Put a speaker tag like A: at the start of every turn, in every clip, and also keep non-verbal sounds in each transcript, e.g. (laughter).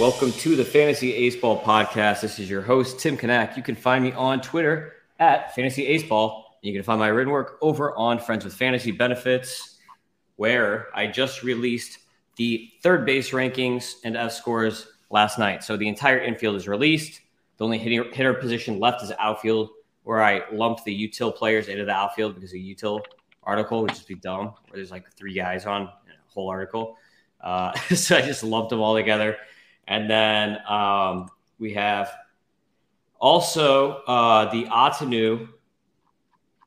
A: Welcome to the Fantasy Ace Ball podcast. This is your host, Tim Kanak. You can find me on Twitter at Fantasy Ace Ball. You can find my written work over on Friends with Fantasy Benefits, where I just released the third base rankings and F scores last night. So the entire infield is released. The only hitter, hitter position left is outfield, where I lumped the util players into the outfield because the util article would just be dumb, where there's like three guys on a whole article. Uh, (laughs) so I just lumped them all together. And then um, we have also uh, the Ottoneu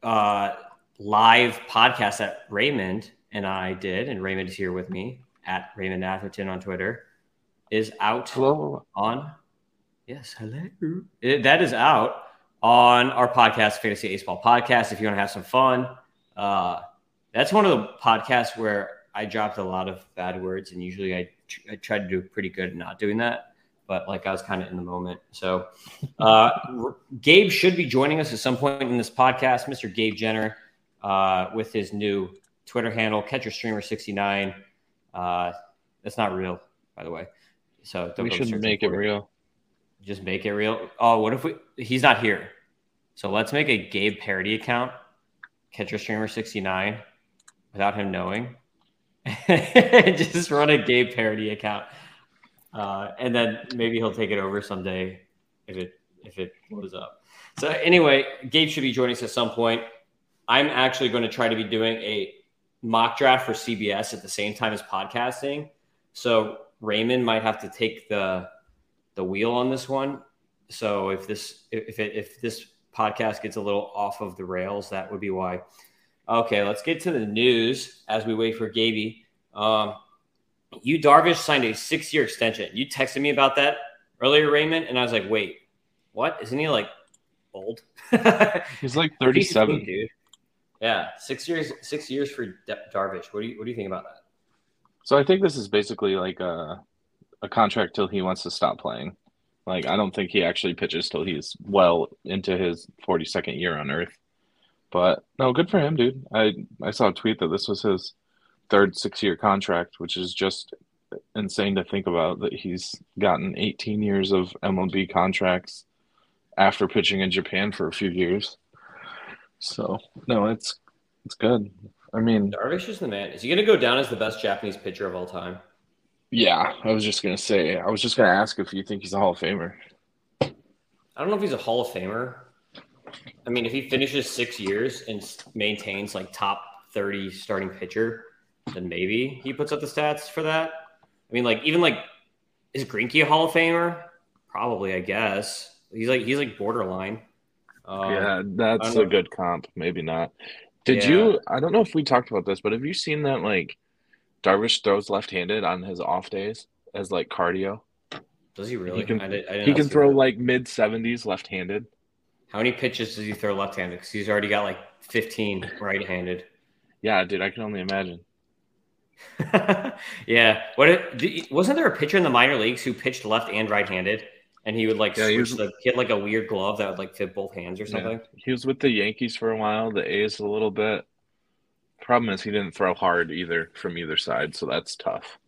A: uh, live podcast that Raymond and I did, and Raymond is here with me at Raymond Atherton on Twitter, is out
B: Hello.
A: on. Yes, hello. It, that is out on our podcast, Fantasy Ace Ball Podcast. If you want to have some fun, uh, that's one of the podcasts where I dropped a lot of bad words, and usually I, tr- I try to do pretty good at not doing that. But like I was kind of in the moment. So uh, Gabe should be joining us at some point in this podcast, Mr. Gabe Jenner, uh, with his new Twitter handle, Catcher Streamer 69. Uh, that's not real, by the way. So
B: We should
A: search
B: make it real.
A: Just make it real. Oh, what if we? He's not here. So let's make a Gabe parody account, Catcher Streamer 69, without him knowing. (laughs) Just run a Gabe parody account, uh, and then maybe he'll take it over someday if it if it blows up. So anyway, Gabe should be joining us at some point. I'm actually going to try to be doing a mock draft for CBS at the same time as podcasting. So Raymond might have to take the the wheel on this one. So if this if it, if this podcast gets a little off of the rails, that would be why. Okay, let's get to the news as we wait for Gaby. Um, Yu Darvish signed a six year extension. You texted me about that earlier, Raymond, and I was like, wait, what? Isn't he like old? (laughs)
B: He's like 37.
A: sweet, dude. Yeah, six years. Six years for Darvish. What do you What do you think about that?
B: So I think this is basically like a a contract till he wants to stop playing. Like I don't think he actually pitches till he's well into his 42nd year on Earth. But no, good for him, dude. I I saw a tweet that this was his third six-year contract, which is just insane to think about that he's gotten 18 years of MLB contracts after pitching in Japan for a few years. So, no, it's it's good. I mean,
A: Darvish is the man. Is he going to go down as the best Japanese pitcher of all time?
B: Yeah, I was just gonna say. I was just gonna ask if you think he's a Hall of Famer.
A: I don't know if he's a Hall of Famer. I mean, if he finishes six years and maintains like top 30 starting pitcher, then maybe he puts up the stats for that. I mean, like even like is Greinke a Hall of Famer? Probably, I guess. He's like he's like borderline. Um,
B: yeah, that's a good comp. Maybe not. Did
A: Yeah.
B: you? I don't know if we talked about this, but have you seen that like Darvish throws left-handed on his off days as like cardio?
A: Does he really?
B: He can-
A: I did, I
B: He can throw
A: that.
B: like mid 70s left-handed.
A: How many pitches does he throw left-handed? Because he's already got like 15 right-handed.
B: Yeah, dude, I can only imagine. (laughs)
A: yeah. What it, wasn't there a pitcher in the minor leagues who pitched left and right-handed, and he would like
B: Yeah, he was-
A: the he had like a weird glove that would like fit both hands or
B: Yeah.
A: something.
B: He was with the Yankees for a while, the A's a little bit. Problem is he didn't throw hard either from either side, so that's tough.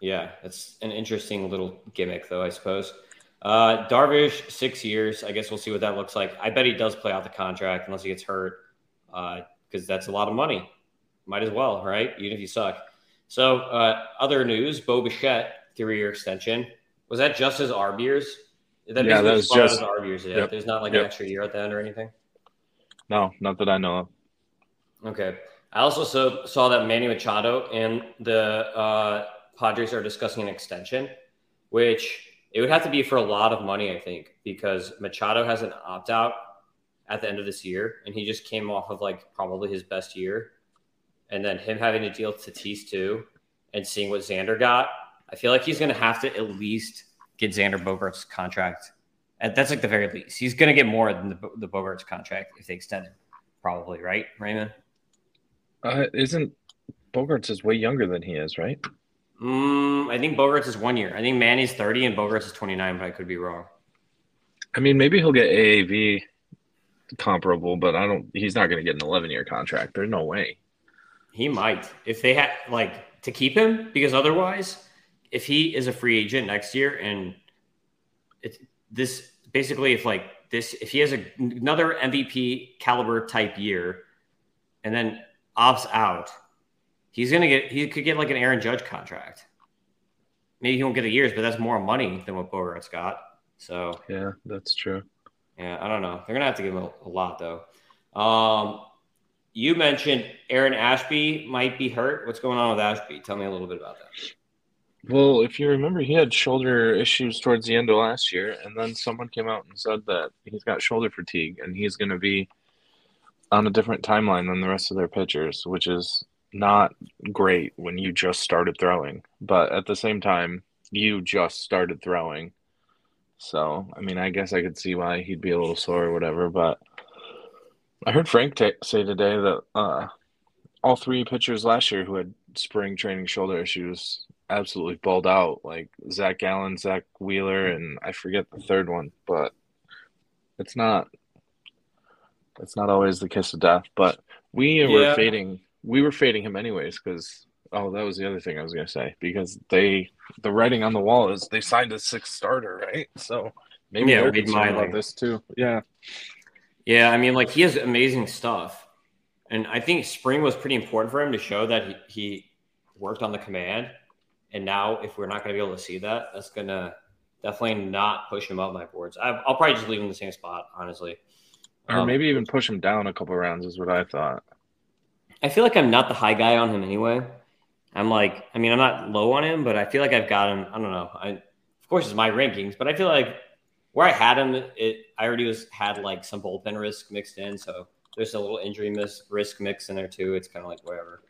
A: Yeah, it's an interesting little gimmick, though I suppose. Uh, Darvish, six years. I guess we'll see what that looks like. I bet he does play out the contract unless he gets hurt, because that's a lot of money. Might as well, right? Even if you suck. So, uh, other news: Bo Bichette, three-year extension. Was that just his arb years? That
B: Yeah, that was just-
A: his arb years. Yeah,
B: yep,
A: there's not like
B: yep.
A: an extra year at the end or anything.
B: No, not that I know of.
A: Okay. I also so, saw that Manny Machado and the uh, Padres are discussing an extension, which it would have to be for a lot of money, I think, because Machado has an opt out at the end of this year, and he just came off of like probably his best year, and then him having to deal with Tatis too, and seeing what Xander got, I feel like he's going to have to at least get Xander Bogaerts' contract. And that's like the very least. He's going to get more than the, the Bogaerts' contract if they extend probably, right, Raymond?
B: Uh, isn't Bogaerts is way younger than he is, right?
A: Mm, I think Bogaerts is one year. I think Manny's 30 and Bogaerts is 29, but I could be wrong.
B: I mean, maybe he'll get AAV comparable, but I don't. He's not going to get an 11 year contract. There's no way.
A: He might if they had like to keep him because otherwise, if he is a free agent next year and it's this basically if like this if he has a, another MVP caliber type year and then opts out, he's gonna get he could get like an Aaron Judge contract. Maybe he won't get the years, but that's more money than what Bogaerts got. So
B: yeah, that's true.
A: Yeah, I don't know. They're gonna have to give him a, a lot though. Um, you mentioned Aaron Ashby might be hurt. What's going on with Ashby? Tell me a little bit about that.
B: Well, if you remember, he had shoulder issues towards the end of last year, and then someone came out and said that he's got shoulder fatigue and he's going to be on a different timeline than the rest of their pitchers, which is not great when you just started throwing. But at the same time, you just started throwing. So, I mean, I guess I could see why he'd be a little sore or whatever, but I heard Frank t- say today that uh, all three pitchers last year who had spring training shoulder issues absolutely balled out, like Zach Allen, Zach Wheeler, and I forget the third one, but it's not it's not always the kiss of death. But we yeah. were fading we were fading him anyways because oh that was the other thing I was gonna say because they the writing on the wall is they signed a sixth starter right so maybe yeah, they're concerned about this too yeah
A: yeah, I mean, like he has amazing stuff, and I think spring was pretty important for him to show that he, he worked on the command. And now, if we're not going to be able to see that, that's going to definitely not push him up my boards. i will probably just leave him in the same spot, honestly,
B: or um, maybe even push him down a couple rounds is what I thought.
A: I feel like I'm not the high guy on him anyway. I'm like, I mean, I'm not low on him, but I feel like I've got him. I don't know. I, of course, it's my rankings, but I feel like where I had him, it I already was had like some bullpen risk mixed in, so there's a little injury risk mix in there too. It's kind of like whatever.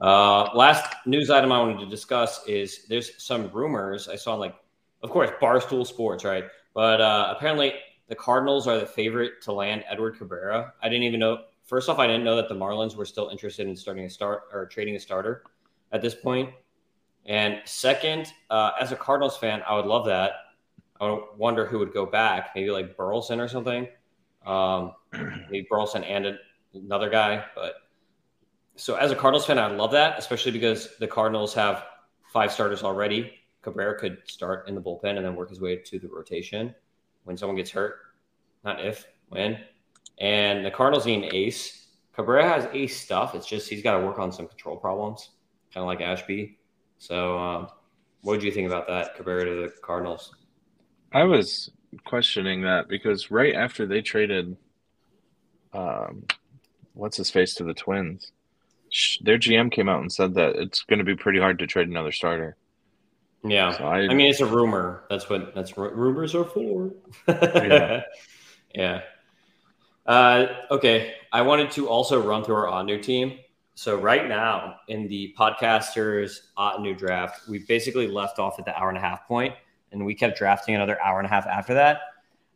A: Uh, last news item I wanted to discuss is there's some rumors I saw like, of course, Barstool Sports, right? But uh, apparently the Cardinals are the favorite to land Edward Cabrera. I didn't even know. First off, I didn't know that the Marlins were still interested in starting a start or trading a starter at this point. And second, uh, as a Cardinals fan, I would love that. I wonder who would go back. Maybe like Burleson or something. Um, (clears throat) maybe Burleson and another guy. But so as a Cardinals fan, I love that, especially because the Cardinals have five starters already. Cabrera could start in the bullpen and then work his way to the rotation when someone gets hurt. Not if, when. And the Cardinals need an ace. Cabrera has ace stuff. It's just he's got to work on some control problems, kind of like Ashby. So, um, what did you think about that, Cabrera to the Cardinals?
B: I was questioning that because right after they traded, um, what's his face to the Twins, their GM came out and said that it's going to be pretty hard to trade another starter.
A: Yeah, so I, I, mean it's a rumor. That's what that's what rumors are for. yeah. (laughs) yeah. Uh, okay, I wanted to also run through our Ottoneu team. So right now in the podcasters Ottoneu draft, we basically left off at the hour and a half point and we kept drafting another hour and a half after that.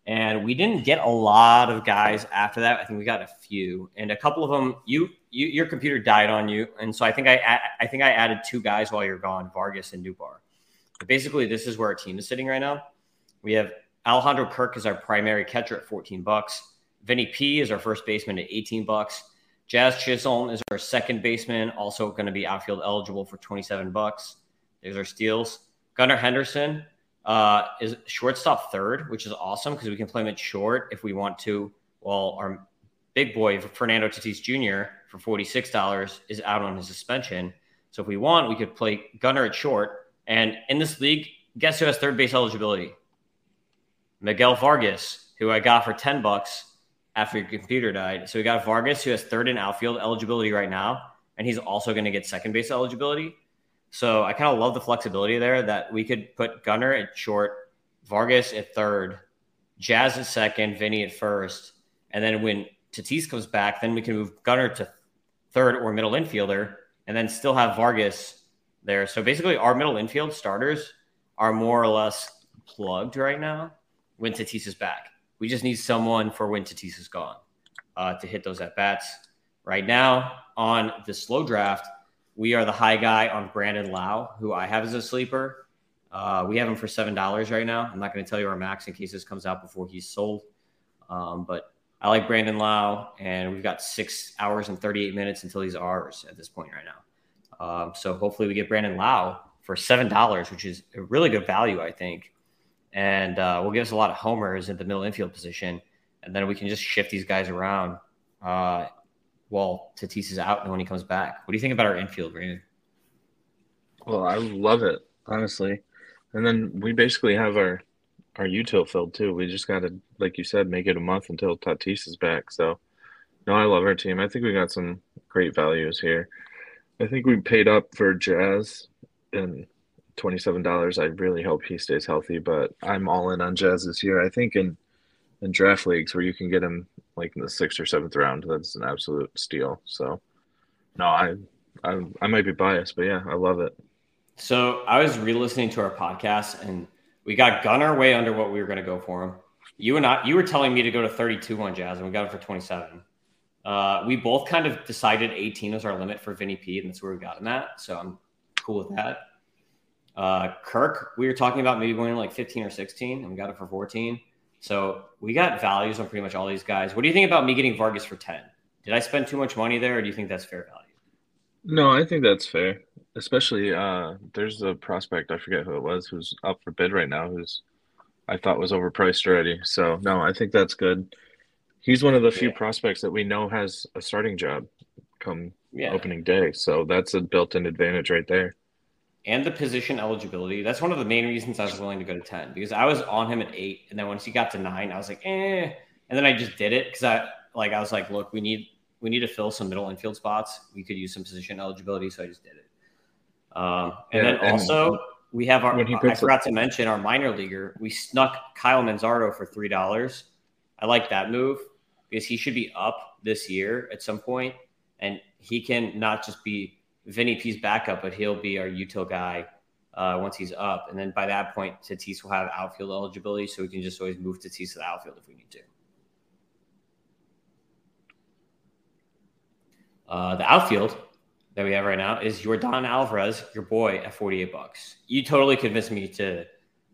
A: And we didn't get a lot of guys after that. I think we got a few, and a couple of them. You, you your computer died on you, and so I think I, I think I added two guys while you're gone, Vargas and Nootbaar. But basically, this is where our team is sitting right now. We have Alejandro Kirk as our primary catcher at 14 bucks. Vinny P is our first baseman at 18 bucks. Jazz Chisholm is our second baseman, also going to be outfield eligible for 27 bucks. There's our steals. Gunnar Henderson uh, is shortstop third, which is awesome because we can play him at short if we want to. While our big boy Fernando Tatis Jr. for forty six dollars is out on his suspension. So if we want, we could play Gunnar at short. And in this league, guess who has third base eligibility? Miguel Vargas, who I got for ten bucks after your computer died. So we got Vargas, who has third and outfield eligibility right now, and he's also going to get second base eligibility. So I kind of love the flexibility there that we could put Gunnar at short, Vargas at third, Jazz at second, Vinny at first, and then when Tatis comes back, then we can move Gunnar to third or middle infielder, and then still have Vargas there. So basically, our middle infield starters are more or less plugged right now when Tatis is back. We just need someone for when Tatis is gone uh, to hit those at bats. Right now on the slow draft, we are the high guy on Brandon Lowe, who I have as a sleeper. Uh, we have him for seven dollars right now. I'm not going to tell you our max in case this comes out before he's sold. Um, but I like Brandon Lowe, and we've got six hours and 38 minutes until he's ours at this point right now. Um, so hopefully we get Brandon Lowe for seven dollars, which is a really good value, I think, and uh, will give us a lot of homers at the middle infield position, and then we can just shift these guys around uh, while Tatis is out and when he comes back. What do you think about our infield, Brandon?
B: Well, I love it honestly, and then we basically have our our util filled too. We just got to, like you said, make it a month until Tatis is back. So, no, I love our team. I think we got some great values here. I think we paid up for Jazz and twenty seven dollars. I really hope he stays healthy, but I'm all in on Jazz this year. I think in in draft leagues where you can get him like in the sixth or seventh round, that's an absolute steal. So, no, I I, I might be biased, but yeah, I love it.
A: So I was re-listening to our podcast, and we got Gunnar way under what we were going to go for him. You and I, you were telling me to go to 32 on Jazz, and we got it for 27. Uh, we both kind of decided 18 was our limit for Vinny P, and that's where we got him at. So I'm cool with that. Uh, Kirk, we were talking about maybe going to like 15 or 16, and we got it for 14. So we got values on pretty much all these guys. What do you think about me getting Vargas for 10? Did I spend too much money there, or do you think that's fair value?
B: No, I think that's fair. Especially, uh, there's a prospect I forget who it was who's up for bid right now. Who's I thought was overpriced already. So no, I think that's good. He's one of the few yeah. prospects that we know has a starting job come yeah. opening day. So that's a built-in advantage right there.
A: And the position eligibility. That's one of the main reasons I was willing to go to 10 because I was on him at eight. And then once he got to nine, I was like, eh. And then I just did it because I like I was like, look, we need we need to fill some middle infield spots. We could use some position eligibility, so I just did it. Um, and yeah, then also we have our. I forgot up. to mention our minor leaguer. We snuck Kyle Manzardo for three dollars. I like that move because he should be up this year at some point, and he can not just be Vinny P's backup, but he'll be our util guy uh, once he's up. And then by that point, Tatis will have outfield eligibility, so we can just always move Tatis to the outfield if we need to. Uh, the outfield that we have right now is Yordan Alvarez, your boy, at 48 bucks. You totally convinced me to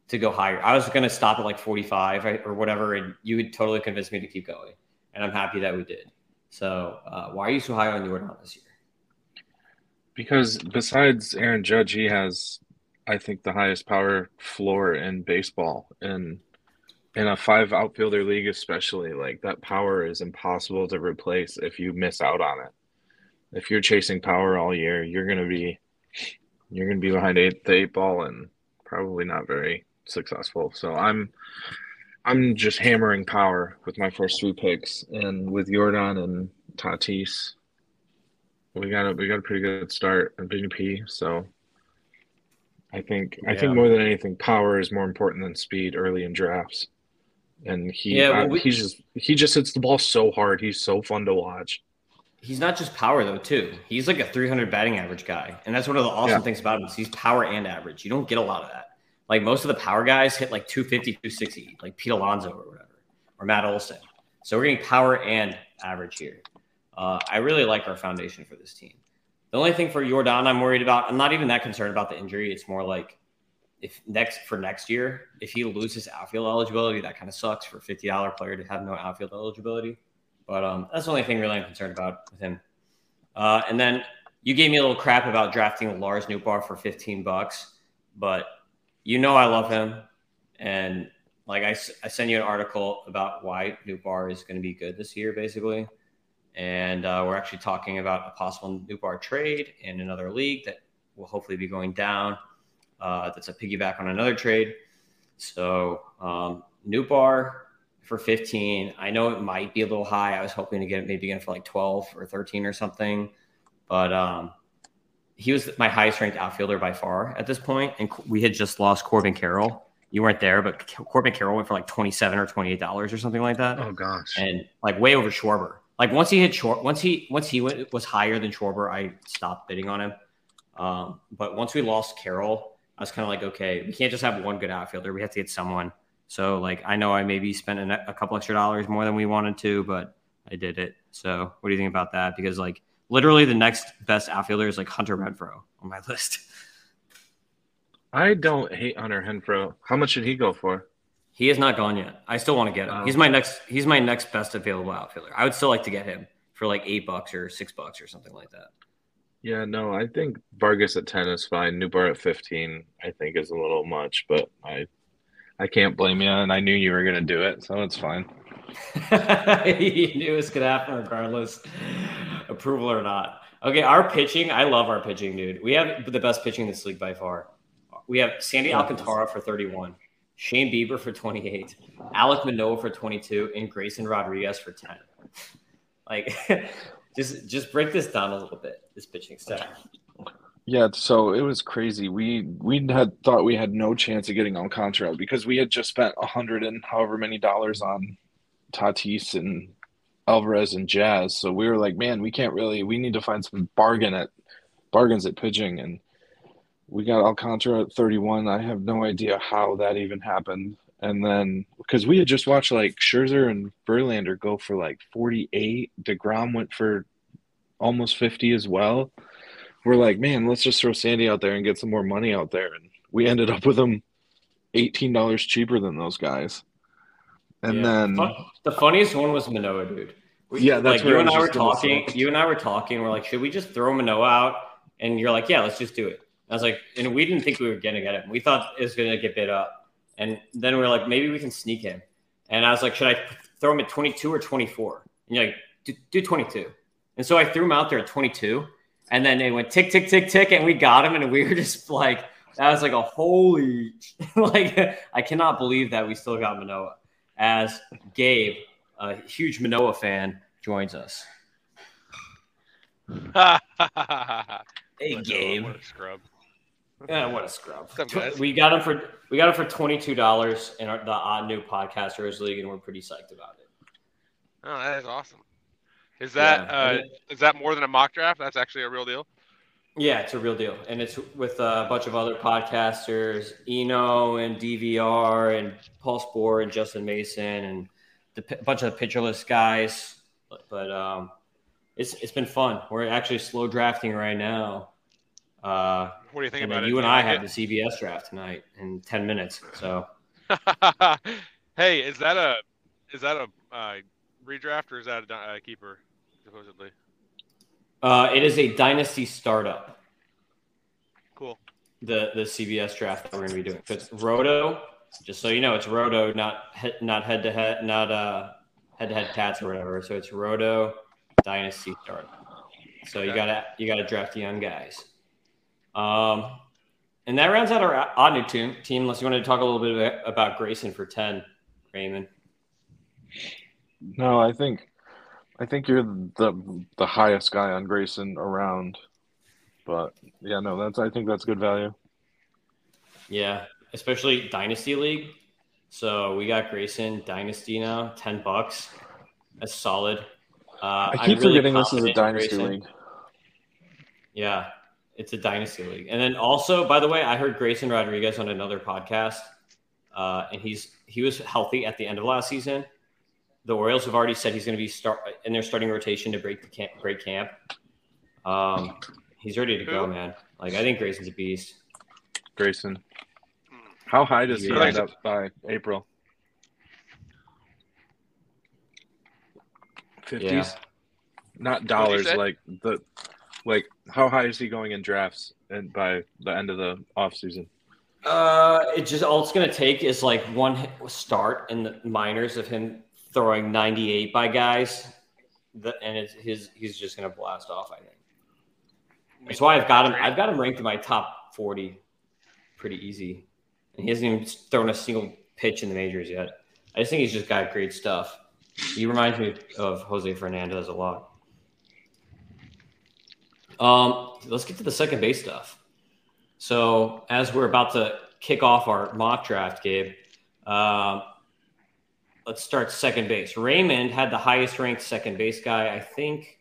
A: to go higher. I was going to stop at like 45 or whatever, and you would totally convince me to keep going. And I'm happy that we did. So, uh, why are you so high on Yordan this year?
B: Because besides Aaron Judge, he has, I think, the highest power floor in baseball. And in a five outfielder league, especially, like that power is impossible to replace if you miss out on it if you're chasing power all year, you're gonna be you're gonna be behind eight, the eight ball and probably not very successful. So I'm I'm just hammering power with my first three picks, and with Yordan and Tatis, we got a we got a pretty good start and Vinny P. So I think yeah. I think more than anything, power is more important than speed early in drafts. And he yeah, well, we, he's just he just hits the ball so hard. He's so fun to watch
A: he's not just power though too he's like a 300 batting average guy and that's one of the awesome yeah. things about him is he's power and average you don't get a lot of that like most of the power guys hit like 250 260 like pete alonso or whatever or matt olson so we're getting power and average here uh, i really like our foundation for this team the only thing for yordan i'm worried about i'm not even that concerned about the injury it's more like if next for next year if he loses outfield eligibility that kind of sucks for a $50 player to have no outfield eligibility but um, that's the only thing really I'm concerned about with him. Uh, and then you gave me a little crap about drafting Lars Nootbaar for 15 bucks, but you know I love him. And like I, I sent you an article about why Nootbaar is going to be good this year, basically. And uh, we're actually talking about a possible Nootbaar trade in another league that will hopefully be going down. Uh, that's a piggyback on another trade. So um, Nootbaar for 15. I know it might be a little high. I was hoping to get it maybe again for like 12 or 13 or something, but um, he was my highest ranked outfielder by far at this point, and we had just lost Corbin Carroll. You weren't there, but Corbin Carroll went for like 27 or 28 dollars or something like that.
B: Oh gosh,
A: and like way over Schwarber. Like once he hit short, once he once he went was higher than Schwarber, I stopped bidding on him. Um, but once we lost Carroll, I was kind of like, okay, we can't just have one good outfielder. We have to get someone. So like I know I maybe spent a, a couple extra dollars more than we wanted to, but I did it. So what do you think about that? Because like literally the next best outfielder is like Hunter Renfroe on my (laughs) list.
B: I don't hate Hunter Renfroe. How much should he go for?
A: He is not gone yet. I still want to get him. He's my next. He's my next best available outfielder. I would still like to get him for like eight bucks or six bucks or something like that.
B: Yeah, no, I think Vargas at 10 is fine. Nootbaar at 15, I think is a little much, but I I can't blame you, and I knew you were gonna do it, so it's fine. (laughs)
A: he knew it was gonna happen regardless, approval or not. Okay, our pitching, I love our pitching, dude. We have the best pitching in this league by far. We have Sandy Alcantara for 31, Shane Bieber for 28, Alek Manoah for 22, and Grayson Rodriguez for 10. Like, (laughs) just just break this down a little bit. This pitching staff.
B: Yeah, so it was crazy. We we had thought we had no chance of getting on Alcantara because we had just spent a hundred and however many dollars on Tatis and Alvarez and Jazz. So we were like, man, we can't really. We need to find some bargain at bargains at pitching, and we got Alcantara at 31. I have no idea how that even happened. And then because we had just watched like Scherzer and Verlander go for like 48, Degrom went for almost 50 as well. We're like, man, let's just throw Sandy out there and get some more money out there. And we ended up with him $18 cheaper than those guys. And
A: Yeah.
B: then
A: the funniest one was Manoah, dude. We-
B: Yeah, that's
A: like
B: what
A: you and I were talking.
B: say.
A: You and I were talking. We're like, should we just throw Manoah out? And you're like, yeah, let's just do it. I was like, and we didn't think we were gonna get him. We thought it was gonna get bid up, and then we were like, maybe we can sneak him. And I was like, should I throw him at 22 or 24? And you're like, do, do 22. And so I threw him out there at 22, and then they went tick tick tick tick, and we got him, and we were (laughs) just like, that was like a holy, (laughs) like I cannot believe that we still got Manoah. As Gabe, a huge Manoah fan, joins us. (laughs) Hey,
C: What a-
A: Gabe.
C: What a scrub.
A: Yeah, what a scrub.
C: What's up, guys?
A: We got him for we got him for twenty two dollars in our, the Ottoneu podcasters league, and we're pretty psyched about it.
C: Oh, that is awesome. Is that
A: Yeah,
C: uh, is that more than a mock draft? That's actually a real deal.
A: Yeah, it's a real deal, and it's with a bunch of other podcasters, Eno and DVR and Paul Sporer and Justin Mason and the p- bunch of the Pitcher List guys. But, but um, it's it's been fun. We're actually slow drafting right now. Uh,
C: What do you think
A: and
C: about it?
A: you and I have the CBS draft tonight in ten minutes. So (laughs)
C: hey, is that a is that a uh, redraft or is that a uh, keeper supposedly?
A: uh, it is a dynasty startup.
C: Cool.
A: the the CBS draft that we're going to be doing. So it's Roto. Just so you know, it's Roto, not not head to head, not uh head to head cats or whatever. So it's Roto Dynasty startup. So you gotta you gotta draft the young guys. Um, and that rounds out our Ottoneu team. Team, unless you wanted to talk a little bit about- Grayson for ten, Raymond.
B: no, I think I think you're the the highest guy on Grayson around. But yeah, no, that's I think that's good value.
A: Yeah, especially Dynasty League. So we got Grayson Dynasty now, ten bucks. That's solid. Uh,
B: I keep
A: really
B: forgetting this is a dynasty
A: Grayson.
B: league.
A: Yeah, it's a dynasty league. And then also, by the way, I heard Grayson Rodriguez on another podcast, uh, and he's he was healthy at the end of last season. The Orioles have already said he's going to be start in their starting rotation to break the camp, break camp. Um, he's ready to go, man. Like I think Grayson's a beast.
B: Grayson. How high does he
A: Yeah.
B: end up by April? Fifties,
A: Yeah.
B: not dollars. Like the, like how high is he going in drafts and by the end of the off season?
A: Uh, it just all it's to take is like one start in the minors of him throwing 98 by guys, the, and it's his he's just to blast off. I think. That's why I've got him. I've got him ranked in my top 40 pretty easy. And he hasn't even thrown a single pitch in the majors yet. I just think he's just got great stuff. He reminds me of Jose Fernandez a lot. Um, let's get to the second base stuff. So, as we're about to kick off our mock draft, Gabe, um, let's start second base. Raymond had the highest ranked second base guy, I think,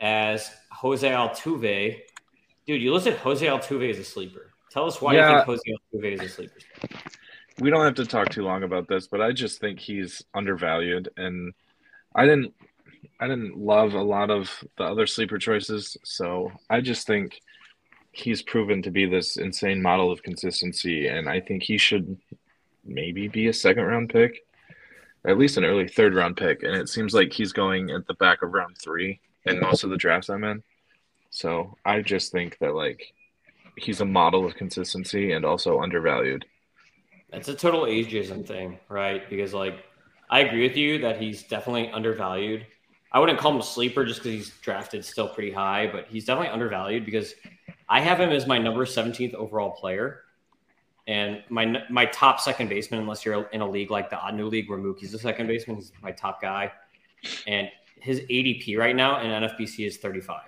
A: as Jose Altuve. Dude, you listed Jose Altuve as a sleeper. Tell us why
B: Yeah.
A: you think Jose Altuve is a sleeper.
B: We don't have to talk too long about this, but I just think he's undervalued, and I didn't, I didn't love a lot of the other sleeper choices, so I just think he's proven to be this insane model of consistency, and I think he should maybe be a second round pick, at least an early third round pick, and it seems like he's going at the back of round three in most of the drafts I'm in. So I just think that like he's a model of consistency and also undervalued.
A: It's a total ageism thing, right? Because like I agree with you that he's definitely undervalued. I wouldn't call him a sleeper just because he's drafted still pretty high, but he's definitely undervalued because I have him as my number 17th overall player. And my my top second baseman, unless you're in a league like the new league where Mookie's the second baseman, he's my top guy. And his ADP right now in NFBC is 35.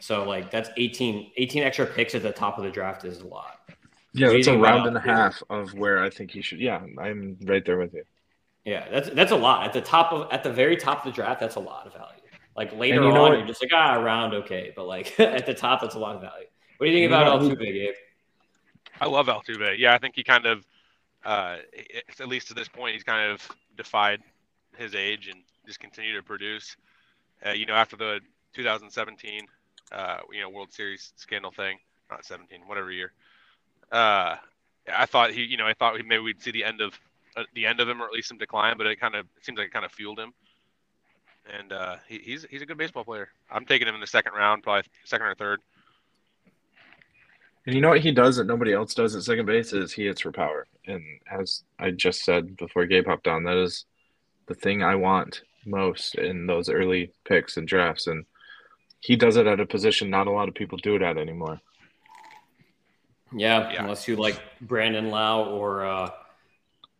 A: So like that's 18, 18 extra picks at the top of the draft is a lot.
B: Yeah,
A: do
B: a round and a half of where I think he should. Yeah, I'm right there with you.
A: Yeah, that's that's a lot at the top of at the very top of the draft. That's a lot of value. Like later
B: And you know
A: on,
B: what?
A: you're just like ah, around okay, but like (laughs) at the top, that's a lot of value. What do you think
B: You
A: about
B: what?
A: Altuve, Gabe?
C: I love Altuve. Yeah, I think he kind of, uh, at least to this point, he's kind of defied his age and just continued to produce. Uh, you know, after the 2017, uh, you know, World Series scandal thing, not 17, whatever year. Uh, I thought he, you know, I thought maybe we'd see the end of uh, the end of him or at least some decline, but it kind of it seems like it kind of fueled him. And uh, he, he's he's a good baseball player. I'm taking him in the second round, probably second or third.
B: And you know what he does that nobody else does at second base is he hits for power. And as I just said before Gabe hopped on, that is the thing I want most in those early picks and drafts. And he does it at a position not a lot of people do it at anymore.
A: Yeah,
C: Yeah.
A: unless you like Brandon Lowe or uh,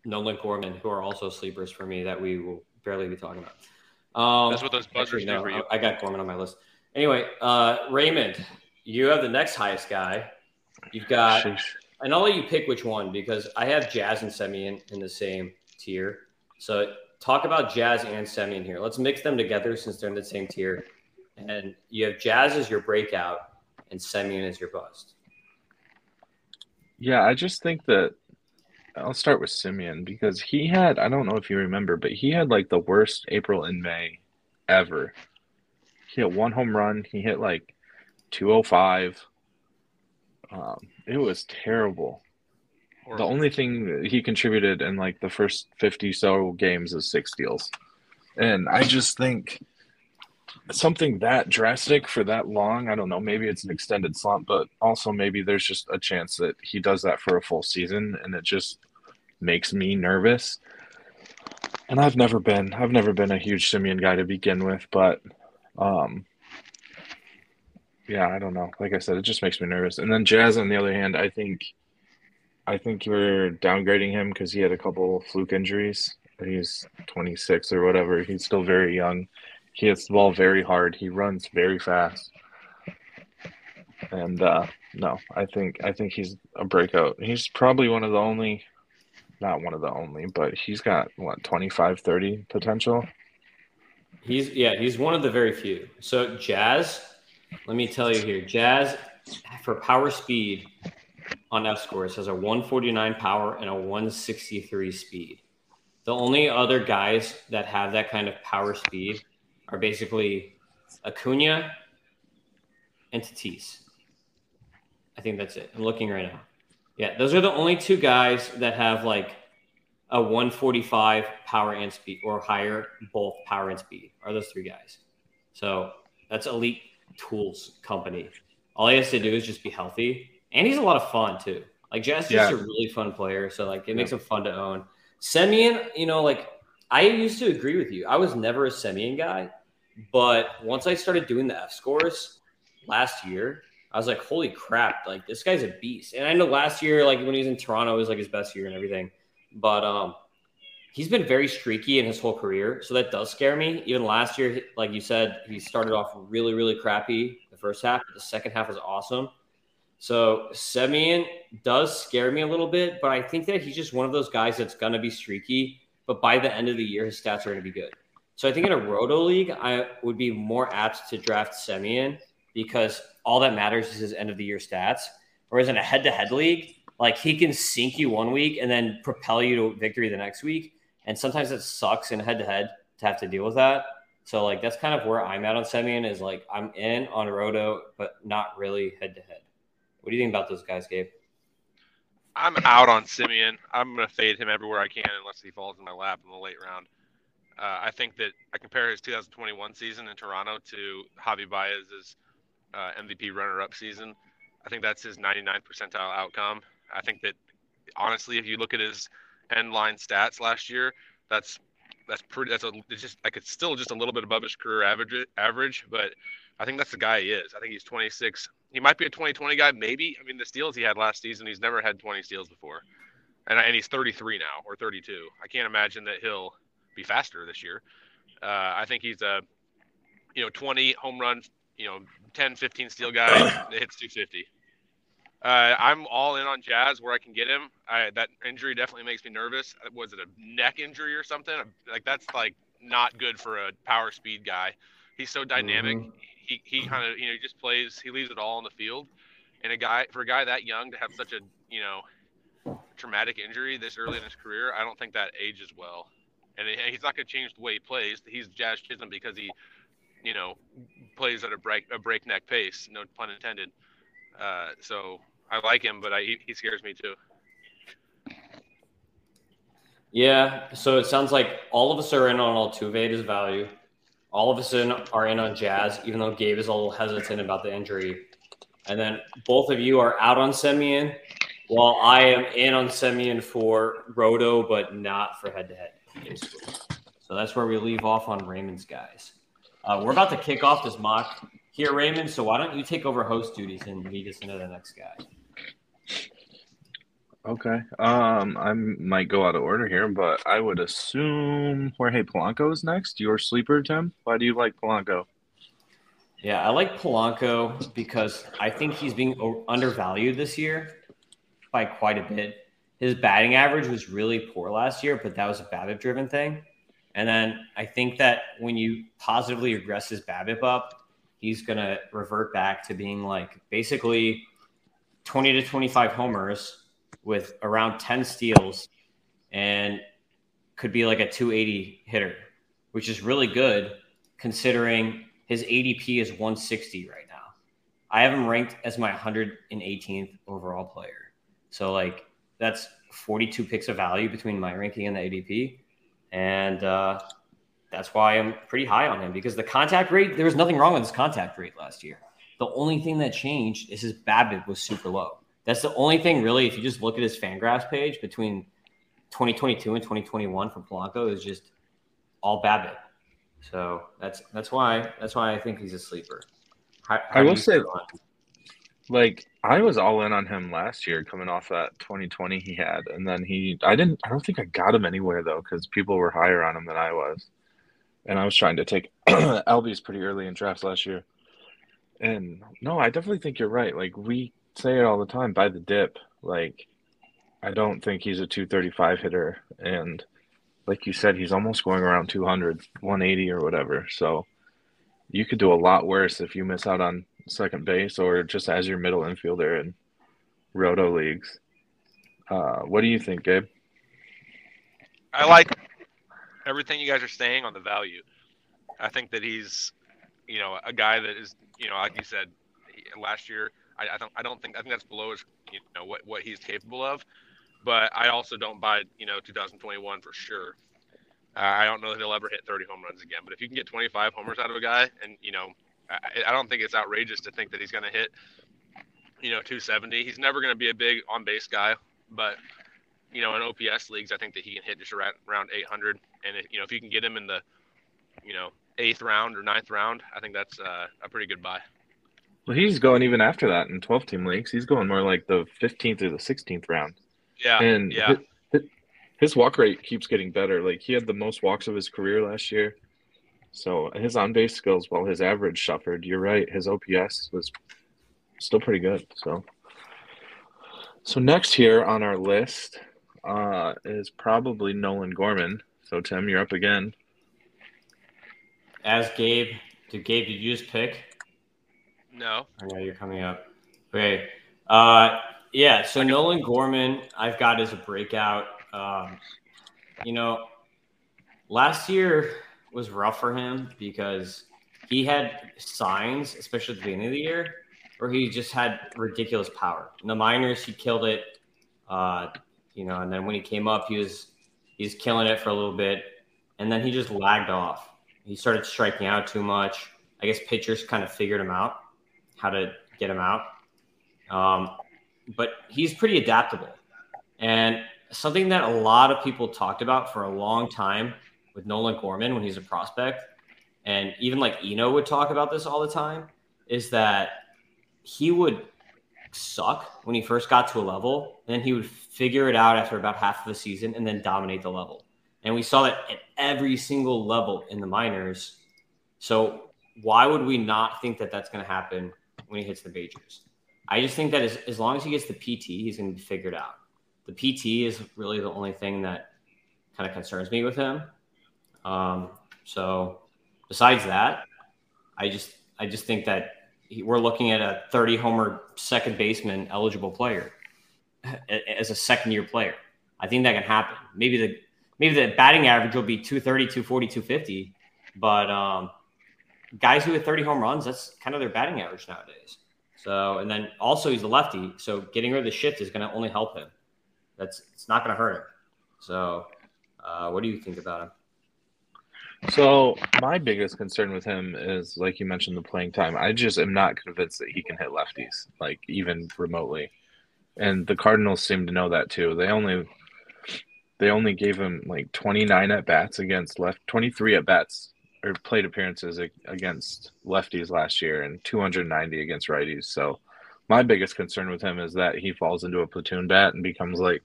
A: Nolan Gorman, who are also sleepers for me that we will barely be talking about. Um,
C: That's what those buzzers
A: actually,
C: do for you.
A: I I got Gorman on my list. Anyway, uh, Raymond, you have the next highest guy. You've got
B: Sheesh.
A: and I'll let you pick which one because I have Jazz and Semien in the same tier. So talk about Jazz and Semien here. Let's mix them together since they're in the same tier. And you have Jazz as your breakout and Semien as your bust.
B: Yeah, I just think that I'll start with Semien because he had, I don't know if you remember, but he had like the worst April and May ever. He hit one home run, he hit like 205. Um, it was terrible.
C: Or,
B: The only thing he contributed in like the first 50 so games is six steals. And I just think something that drastic for that long, I don't know, maybe it's an extended slump, but also maybe there's just a chance that he does that for a full season and it just makes me nervous. And I've never been I've never been a huge Semien guy to begin with, but um yeah, I don't know. Like I said, it just makes me nervous. And then Jazz on the other hand, I think I think you're downgrading him because he had a couple fluke injuries. He's 26 or whatever. He's still very young. He hits the ball very hard. He runs very fast. And uh, no, I think I think he's a breakout. He's probably one of the only, not one of the only, but he's got what 25, 30 potential.
A: He's yeah, he's one of the very few. So Jazz, let me tell you here, Jazz for power speed on F scores has a 149 power and a 163 speed. The only other guys that have that kind of power speed are basically Acuna and Tatis. I think that's it. I'm looking right now. Yeah, those are the only two guys that have like a 145 power and speed or higher both power and speed are those three guys. So that's elite tools company. All he has to do is just be healthy. And he's a lot of fun too. Like Jazz is just a really fun player. So like it makes him fun to own. Semien, you know, like I used to agree with you. I was never a Semien guy, but once I started doing the F scores last year, I was like, holy crap, like this guy's a beast. And I know last year, like when he was in Toronto, it was like his best year and everything. But um he's been very streaky in his whole career. So that does scare me. Even last year, like you said, he started off really, really crappy the first half, but the second half was awesome. So Semien does scare me a little bit, but I think that he's just one of those guys that's gonna be streaky, but by the end of the year, his stats are gonna be good. So I think in a roto league, I would be more apt to draft Semien because all that matters is his end of the year stats. Whereas in a head to head league, like he can sink you one week and then propel you to victory the next week. And sometimes it sucks in a head to head to have to deal with that. So like that's kind of where I'm at on Semien is like I'm in on Roto, but not really head to head. What do you think about those guys, Gabe?
C: I'm out on Semien. I'm gonna fade him everywhere I can unless he falls in my lap in the late round. Uh, I think that I compare his 2021 season in Toronto to Javi Baez's uh, MVP runner-up season. I think that's his 99th percentile outcome. I think that honestly, if you look at his end line stats last year, that's that's pretty. That's a it's just like it's still just a little bit above his career average. Average, but I think that's the guy he is. I think he's 26. He might be a 2020 guy, maybe. I mean, the steals he had last season, he's never had 20 steals before, and and he's 33 now or 32. I can't imagine that he'll be faster this year. Uh, I think he's a you know 20 home run, you know 10, 15 steal guy (coughs) that hits 250. Uh, I'm all in on Jazz where I can get him. I, that injury definitely makes me nervous. Was it a neck injury or something? Like that's like not good for a power speed guy. He's so dynamic. Mm-hmm. He he kind of you know he just plays. He leaves it all on the field. And a guy for a guy that young to have such a you know traumatic injury this early in his career, I don't think that ages well. And he's not going to change the way he plays. He's Jazz Chisholm because he, you know, plays at a break a breakneck pace. No pun intended. Uh, so I like him, but I, he scares me too.
A: Yeah, so it sounds like all of us are in on Altuve at his value. All of us in are in on Jazz, even though Gabe is a little hesitant about the injury. And then both of you are out on Semien, while I am in on Semien for Roto, but not for head to head. So that's where we leave off on Raymond's guys. Uh, we're about to kick off this mock here, Raymond. So why don't you take over host duties and lead us into the next guy?
B: Okay. Um, I might go out of order here, but I would assume Jorge Polanco is next. Your sleeper, Tim. Why do you like Polanco?
A: Yeah, I like Polanco because I think he's being undervalued this year by quite a bit. His batting average was really poor last year, but that was a BABIP driven thing. And then I think that when you positively regress his BABIP up, he's going to revert back to being like basically 20 to 25 homers with around 10 steals and could be like a 280 hitter, which is really good considering his ADP is 160 right now. I have him ranked as my 118th overall player. So like that's 42 picks of value between my ranking and the ADP. And uh, that's why I'm pretty high on him because the contact rate, there was nothing wrong with his contact rate last year. The only thing that changed is his BABIP was super low. That's the only thing really. If you just look at his Fangraphs page between 2022 and 2021 for Polanco is just all BABIP. So that's that's why that's why I think he's a sleeper.
B: How, how I will say, like I was all in on him last year, coming off that 2020 he had, and then he I didn't I don't think I got him anywhere though because people were higher on him than I was, and I was trying to take (clears throat) Albies pretty early in drafts last year. And no, I definitely think you're right. Like we say it all the time buy the dip. Like, I don't think he's a 235 hitter. And like you said, he's almost going around 200, 180 or whatever. So you could do a lot worse if you miss out on second base or just as your middle infielder in roto leagues. Uh, what do you think, Gabe?
C: I like everything you guys are saying on the value. I think that he's, you know, a guy that is, you know, like you said, last year I, I, don't I don't think I think that's below his you know what what he's capable of. But I also don't buy you know 2021 for sure. Uh, I don't know that he'll ever hit 30 home runs again. But if you can get 25 homers out of a guy, and you know, I, don't think it's outrageous to think that he's going to hit you know 270. He's never going to be a big on base guy, but you know in OPS leagues, I think that he can hit just around, around 800. And if, you know if you can get him in the you know eighth round or ninth round, I think that's uh, a pretty good buy.
B: Well, he's going even after that in 12 team leagues. He's going more like the 15th or the 16th round.
C: Yeah.
B: And
C: yeah.
B: His, his walk rate keeps getting better. Like he had the most walks of his career last year. So his on base skills, while his average suffered, you're right. His OPS was still pretty good. So, so next here on our list uh, is probably Nolan Gorman. So Tim, you're up again.
A: As Gabe, did Gabe? Did you just pick?
C: No.
A: I know you're coming up. Okay. Uh, yeah. So Nolan Gorman, I've got as a breakout. Um, you know, last year was rough for him because he had signs, especially at the beginning of the year, where he just had ridiculous power. In the minors, he killed it. Uh, you know, and then when he came up, he was he's killing it for a little bit, and then he just lagged off. He started striking out too much. I guess pitchers kind of figured him out, how to get him out. Um, but he's pretty adaptable. And something that a lot of people talked about for a long time with Nolan Gorman when he's a prospect, and even like Eno would talk about this all the time, is that he would suck when he first got to a level, and then he would figure it out after about half of the season and then dominate the level. And we saw that at every single level in the minors. So why would we not think that that's going to happen when he hits the majors? I just think that as, as long as he gets the PT, he's going to be figured out. The PT is really the only thing that kind of concerns me with him. Um, so besides that, I just I just think that he, we're looking at a 30 homer second baseman eligible player as a second year player. I think that can happen. Maybe the maybe the batting average will be 230, 240, 250, but um, guys who hit 30 home runs, that's kind of their batting average nowadays. So, and then also he's a lefty, so getting rid of the shift is going to only help him. That's it's not going to hurt him. So, uh, what do you think about him?
B: So my biggest concern with him is, like you mentioned, the playing time. I just am not convinced that he can hit lefties, like even remotely. And the Cardinals seem to know that too. They only they only gave him like 29 at bats against left, 23 at bats or plate appearances against lefties last year, and 290 against righties. So my biggest concern with him is that he falls into a platoon bat and becomes like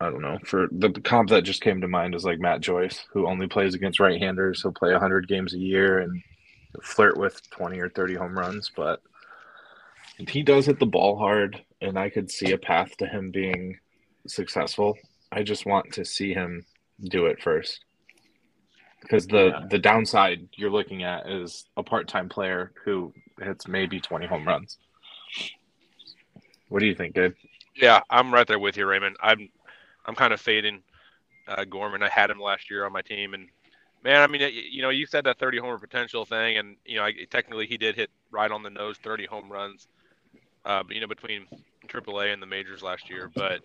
B: I don't know. For the comp that just came to mind is like Matt Joyce, who only plays against right-handers. He'll play 100 games a year and flirt with 20 or 30 home runs, but he does hit the ball hard, and I could see a path to him being successful. I just want to see him do it first. Because the yeah. the downside you're looking at is a part-time player who hits maybe 20 home runs. What do you think, Gabe?
C: Yeah, I'm right there with you, Raymond. I'm I'm kind of fading uh, Gorman. I had him last year on my team, and man, I mean, you know, you said that 30 homer potential thing, and you know, technically he did hit right on the nose 30 home runs, uh, you know, between AAA and the majors last year. But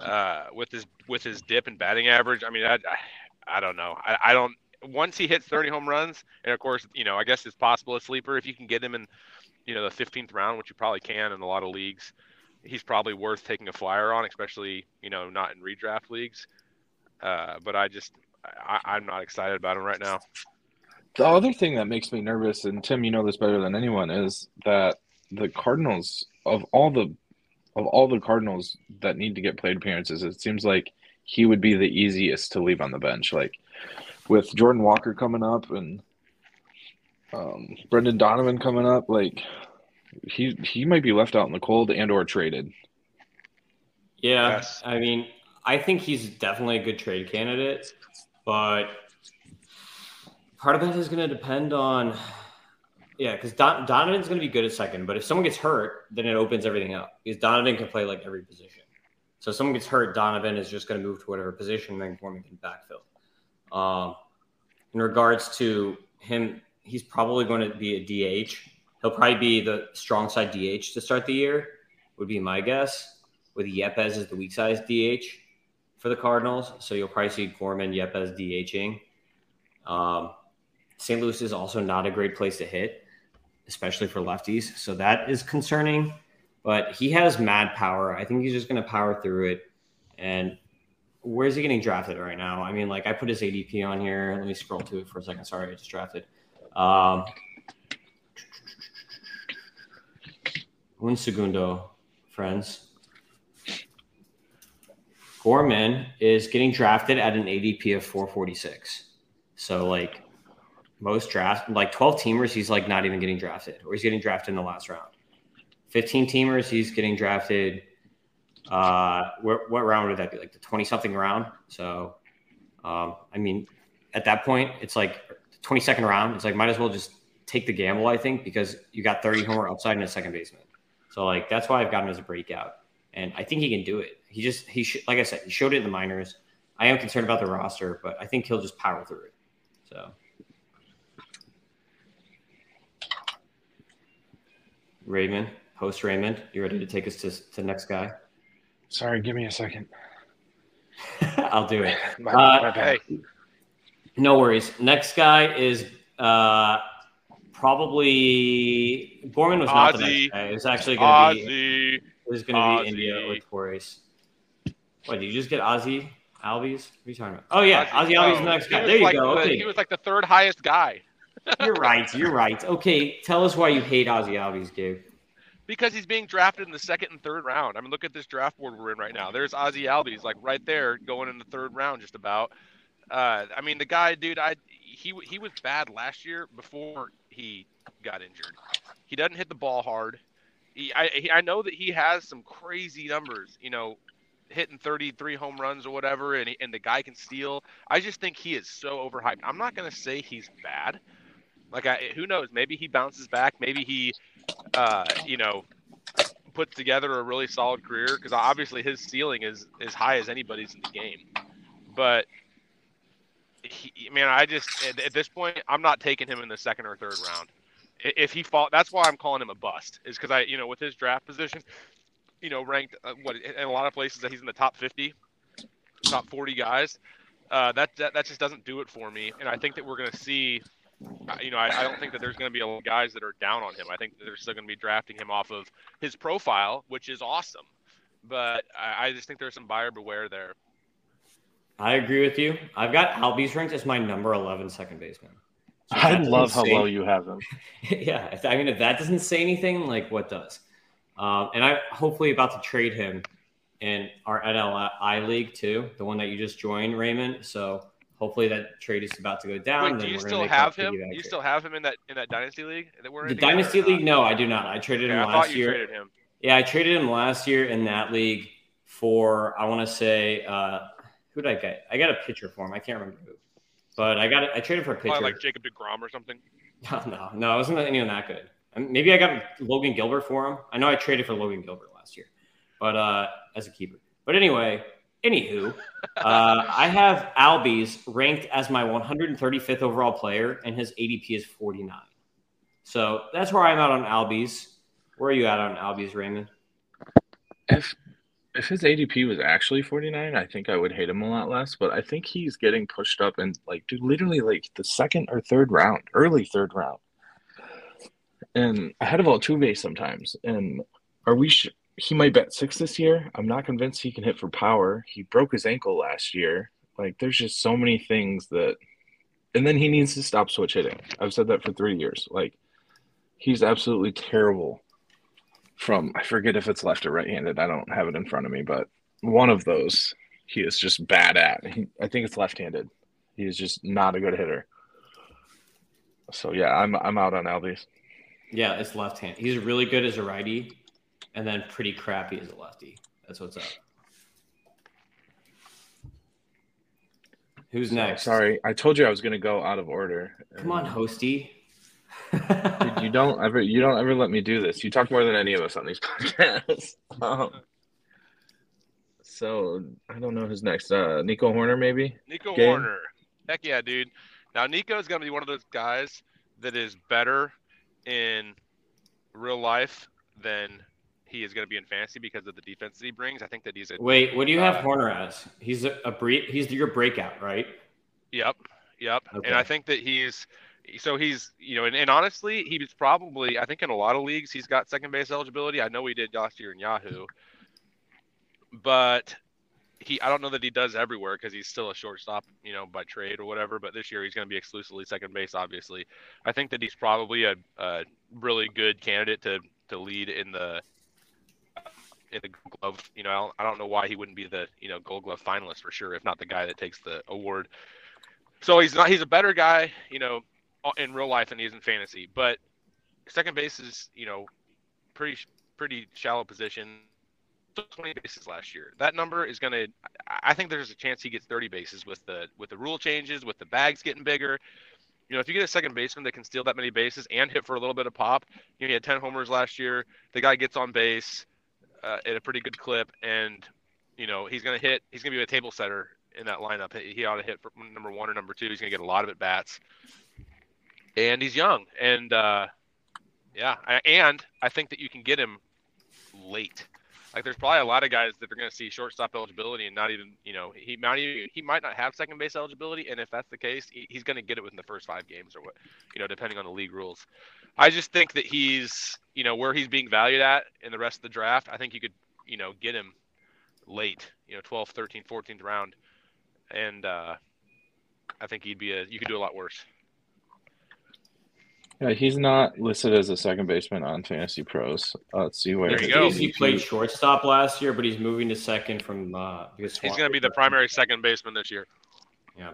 C: uh, with his with his dip in batting average, I mean, I I, I don't know. I, I don't. Once he hits 30 home runs, and of course, you know, I guess it's possible a sleeper if you can get him in, you know, the 15th round, which you probably can in a lot of leagues he's probably worth taking a flyer on, especially you know not in redraft leagues. Uh, but I just I, am not excited about him right now.
B: The other thing that makes me nervous, and Tim, you know this better than anyone, is that the Cardinals of all the of all the Cardinals that need to get played appearances, it seems like he would be the easiest to leave on the bench. Like with Jordan Walker coming up and um, Brendan Donovan coming up, like he he might be left out in the cold and or traded.
A: Yeah, yes. I mean, I think he's definitely a good trade candidate, but part of it is going to depend on yeah, because Don, Donovan's going to be good at second, but if someone gets hurt, then it opens everything up because Donovan can play like every position. So if someone gets hurt, Donovan is just going to move to whatever position, then Gorman can backfill. Um, in regards to him, he's probably going to be a DH He'll probably be the strong side DH to start the year, would be my guess, with Yepez as the weak side DH for the Cardinals. So you'll probably see Gorman, Yepez DHing. Um, St. Louis is also not a great place to hit, especially for lefties. So that is concerning. But he has mad power. I think he's just going to power through it. And where's he getting drafted right now? I mean, like I put his ADP on here. Let me scroll to it for a second. Sorry, I just drafted. Um, Un segundo, friends. Gorman is getting drafted at an ADP of 446. So, like, most draft, like 12 teamers, he's like not even getting drafted, or he's getting drafted in the last round. 15 teamers, he's getting drafted. Uh, what, what round would that be? Like the 20 something round. So, um, I mean, at that point, it's like 22nd round. It's like might as well just take the gamble, I think, because you got 30 homer upside in a second baseman. So like that's why I've got him as a breakout, and I think he can do it. He just he sh- like I said, he showed it in the minors. I am concerned about the roster, but I think he'll just power through it. So. Raymond, host Raymond, you ready to take us to, to the next guy?
B: Sorry, give me a second. (laughs)
A: I'll do it.
B: my, uh, my bad.
A: No worries. Next guy is uh, probably Gorman was not the next guy. It was actually going to be it was going to be India with Torres. What did you just get Ozzie Albies? What are you talking about? Oh yeah, Ozzie,
C: Ozzie-
A: Albies is
C: oh,
A: the next guy. There you
C: like
A: go.
C: the-
A: Okay,
C: He was like the third highest guy (laughs)
A: you're right. You're right. Okay, tell us why you hate Ozzie Albies, Gabe.
C: because he's being drafted in the second and third round. I mean, look at this draft board we're in right now. There's Ozzie Albies, like right there, going in the third round, just about. Uh, I mean, the guy, dude, I he he was bad last year before he got injured. He doesn't hit the ball hard. He, I he, I know that he has some crazy numbers, you know, hitting 33 home runs or whatever, and he, and the guy can steal. I just think he is so overhyped. I'm not gonna say he's bad. Like, I, who knows? Maybe he bounces back. Maybe he, uh, you know, puts together a really solid career because obviously his ceiling is as high as anybody's in the game. But he, man, I just at, this point I'm not taking him in the second or third round. If he fall, that's why I'm calling him a bust. Is because I, you know, with his draft position, you know, ranked uh, what in a lot of places that he's in the top 50, top 40 guys. Uh, that, that that just doesn't do it for me, and I think that we're going to see uh, you know, I, I don't think that there's going to be a lot of guys that are down on him. I think they're still going to be drafting him off of his profile, which is awesome. But I, I just think there's some buyer beware there.
A: I agree with you. I've got Albies ranked as my number 11 second baseman. So
B: I love how
A: say-
B: low you have him. (laughs)
A: yeah, if, I mean, if that doesn't say anything, like what does? Um, and I'm hopefully about to trade him in our NLI league too, the one that you just joined, Raymond. So hopefully that trade is about to go down.
C: Wait, do you still have him? Do you
A: trade.
C: still have him in that in that dynasty league that we're in?
A: the
C: together
A: dynasty league? No, I do not. I traded
C: Okay,
A: him
C: I
A: last
C: thought you
A: year.
C: traded him.
A: Yeah, I traded him last year in that league for I want to say uh, who did I get? I got a pitcher for him. I can't remember who, but I got it. I traded for a pitcher.
C: Probably like Jacob Degrom or something. (laughs)
A: No, no, no, it wasn't anyone that good. Maybe I got Logan Gilbert for him. I know I traded for Logan Gilbert last year, but uh, as a keeper. But anyway, anywho, uh, (laughs) I have Albies ranked as my 135th overall player, and his ADP is 49. So that's where I'm at on Albies. Where are you at on Albies, Raymond?
B: If if his ADP was actually 49, I think I would hate him a lot less. But I think he's getting pushed up and like, dude, literally like the second or third round, early third round, and ahead of Altuve sometimes. And are we? Sh- he might bet six this year. I'm not convinced he can hit for power. He broke his ankle last year. Like, there's just so many things that. And then he needs to stop switch hitting. I've said that for three years. Like, he's absolutely terrible from I forget if it's left or right handed. I don't have it in front of me, but one of those he is just bad at. He, I think it's left handed. He is just not a good hitter. So yeah, I'm I'm out on Albies.
A: Yeah, it's left hand. He's really good as a righty, and then pretty crappy as a lefty. That's what's up. Who's next?
B: Sorry, I told you I was gonna go out of order.
A: Come on, hosty.
B: Dude, you (laughs) don't ever you don't ever let me do this. You talk more than any of us on these (laughs) podcasts. Um, so I don't know who's next. Uh, Nico Hoerner, maybe.
C: Nico
B: Game?
C: Warner. Heck yeah, dude. Now Nico is going to be one of those guys that is better in real life than he is going to be in fantasy because of the defense that he brings. I think that he's a
A: Wait, what do you have
C: Uh,
A: Horner as? He's a, a bre- he's your breakout, right?
C: Yep, yep.
A: Okay.
C: And I think that he's so he's you know, and, and honestly, he's probably I think in a lot of leagues he's got second base eligibility. I know he did last year in Yahoo, but he I don't know that he does everywhere because he's still a shortstop, you know, by trade or whatever. But this year he's going to be exclusively second base. Obviously, I think that he's probably a, a really good candidate to to lead in the in the Gold Glove. You know, I don't, I don't know why he wouldn't be the you know Gold Glove finalist for sure, if not the guy that takes the award. So he's not he's a better guy, you know, in real life than he is in fantasy. But second base is you know pretty pretty shallow position. 20 bases last year. That number is going to. I think there's a chance he gets 30 bases with the with the rule changes, with the bags getting bigger. You know, if you get a second baseman that can steal that many bases and hit for a little bit of pop, you know, he had 10 homers last year. The guy gets on base uh, at a pretty good clip, and you know he's going to hit. He's going to be a table setter in that lineup. He he ought to hit for number one or number two. He's going to get a lot of at bats, and he's young. And uh, yeah, and I think that you can get him late. Like there's probably a lot of guys that are going to see shortstop eligibility and not even, you know, he might even, he might not have second base eligibility, and if that's the case, he, he's going to get it within the first five games or what, you know, depending on the league rules. I just think that he's, you know, where he's being valued at in the rest of the draft. I think you could, you know, get him late, you know, 12th, 13th, 14th round, and uh, I think he'd be a, you could do a lot worse.
B: Yeah, he's not listed as a second baseman on Fantasy Pros. Uh, let's see where
C: There you go.
A: He played shortstop last year, but he's moving to second from uh, because
C: He's going to be the primary second baseman this year.
A: Yeah.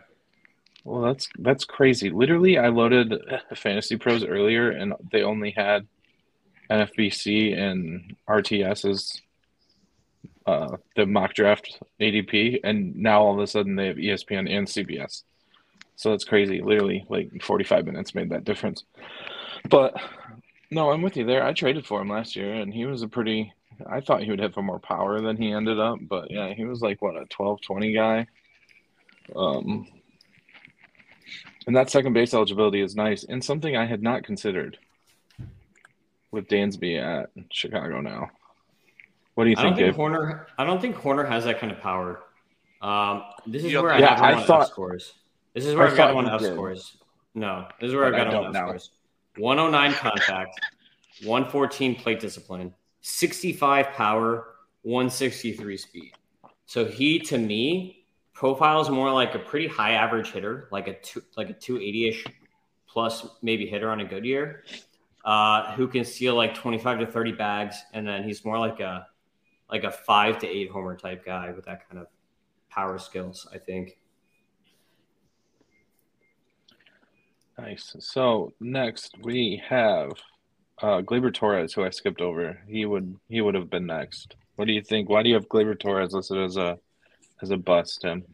B: Well, that's that's crazy. Literally, I loaded Fantasy Pros earlier, and they only had NFBC and RTS's uh, the mock draft ADP, and now all of a sudden they have ESPN and CBS. So that's crazy. Literally, like 45 minutes made that difference. But no, I'm with you there. I traded for him last year, and he was a pretty. I thought he would have more power than he ended up, but yeah, he was like what a 12, 20 guy. Um, and that second base eligibility is nice and something I had not considered with Dansby at Chicago now. What do you
A: I don't
B: think,
A: think Hoerner. I don't think Hoerner has that kind of power. Um, this is
C: You don't
A: where I
C: think-
A: have
B: Yeah,
A: him
B: I thought-
A: F scores. This is where
B: I
A: I've got
B: thought
A: him on
B: he
A: F
B: did.
A: scores. No, this is where I've got
B: I
A: him on
B: don't
A: F
B: now.
A: scores. 109 contact, (laughs) 114 plate discipline, 65 power, 163 speed. So he to me profiles more like a pretty high average hitter, like a two, like a 280ish plus maybe hitter on a good year, uh, who can steal like 25 to 30 bags, and then he's more like a like a five to eight homer type guy with that kind of power skills. I think.
B: Nice. So next we have uh, Gleyber Torres, who I skipped over. He would he would have been next. What do you think? Why do you have Gleyber Torres listed as a as a bust, Tim?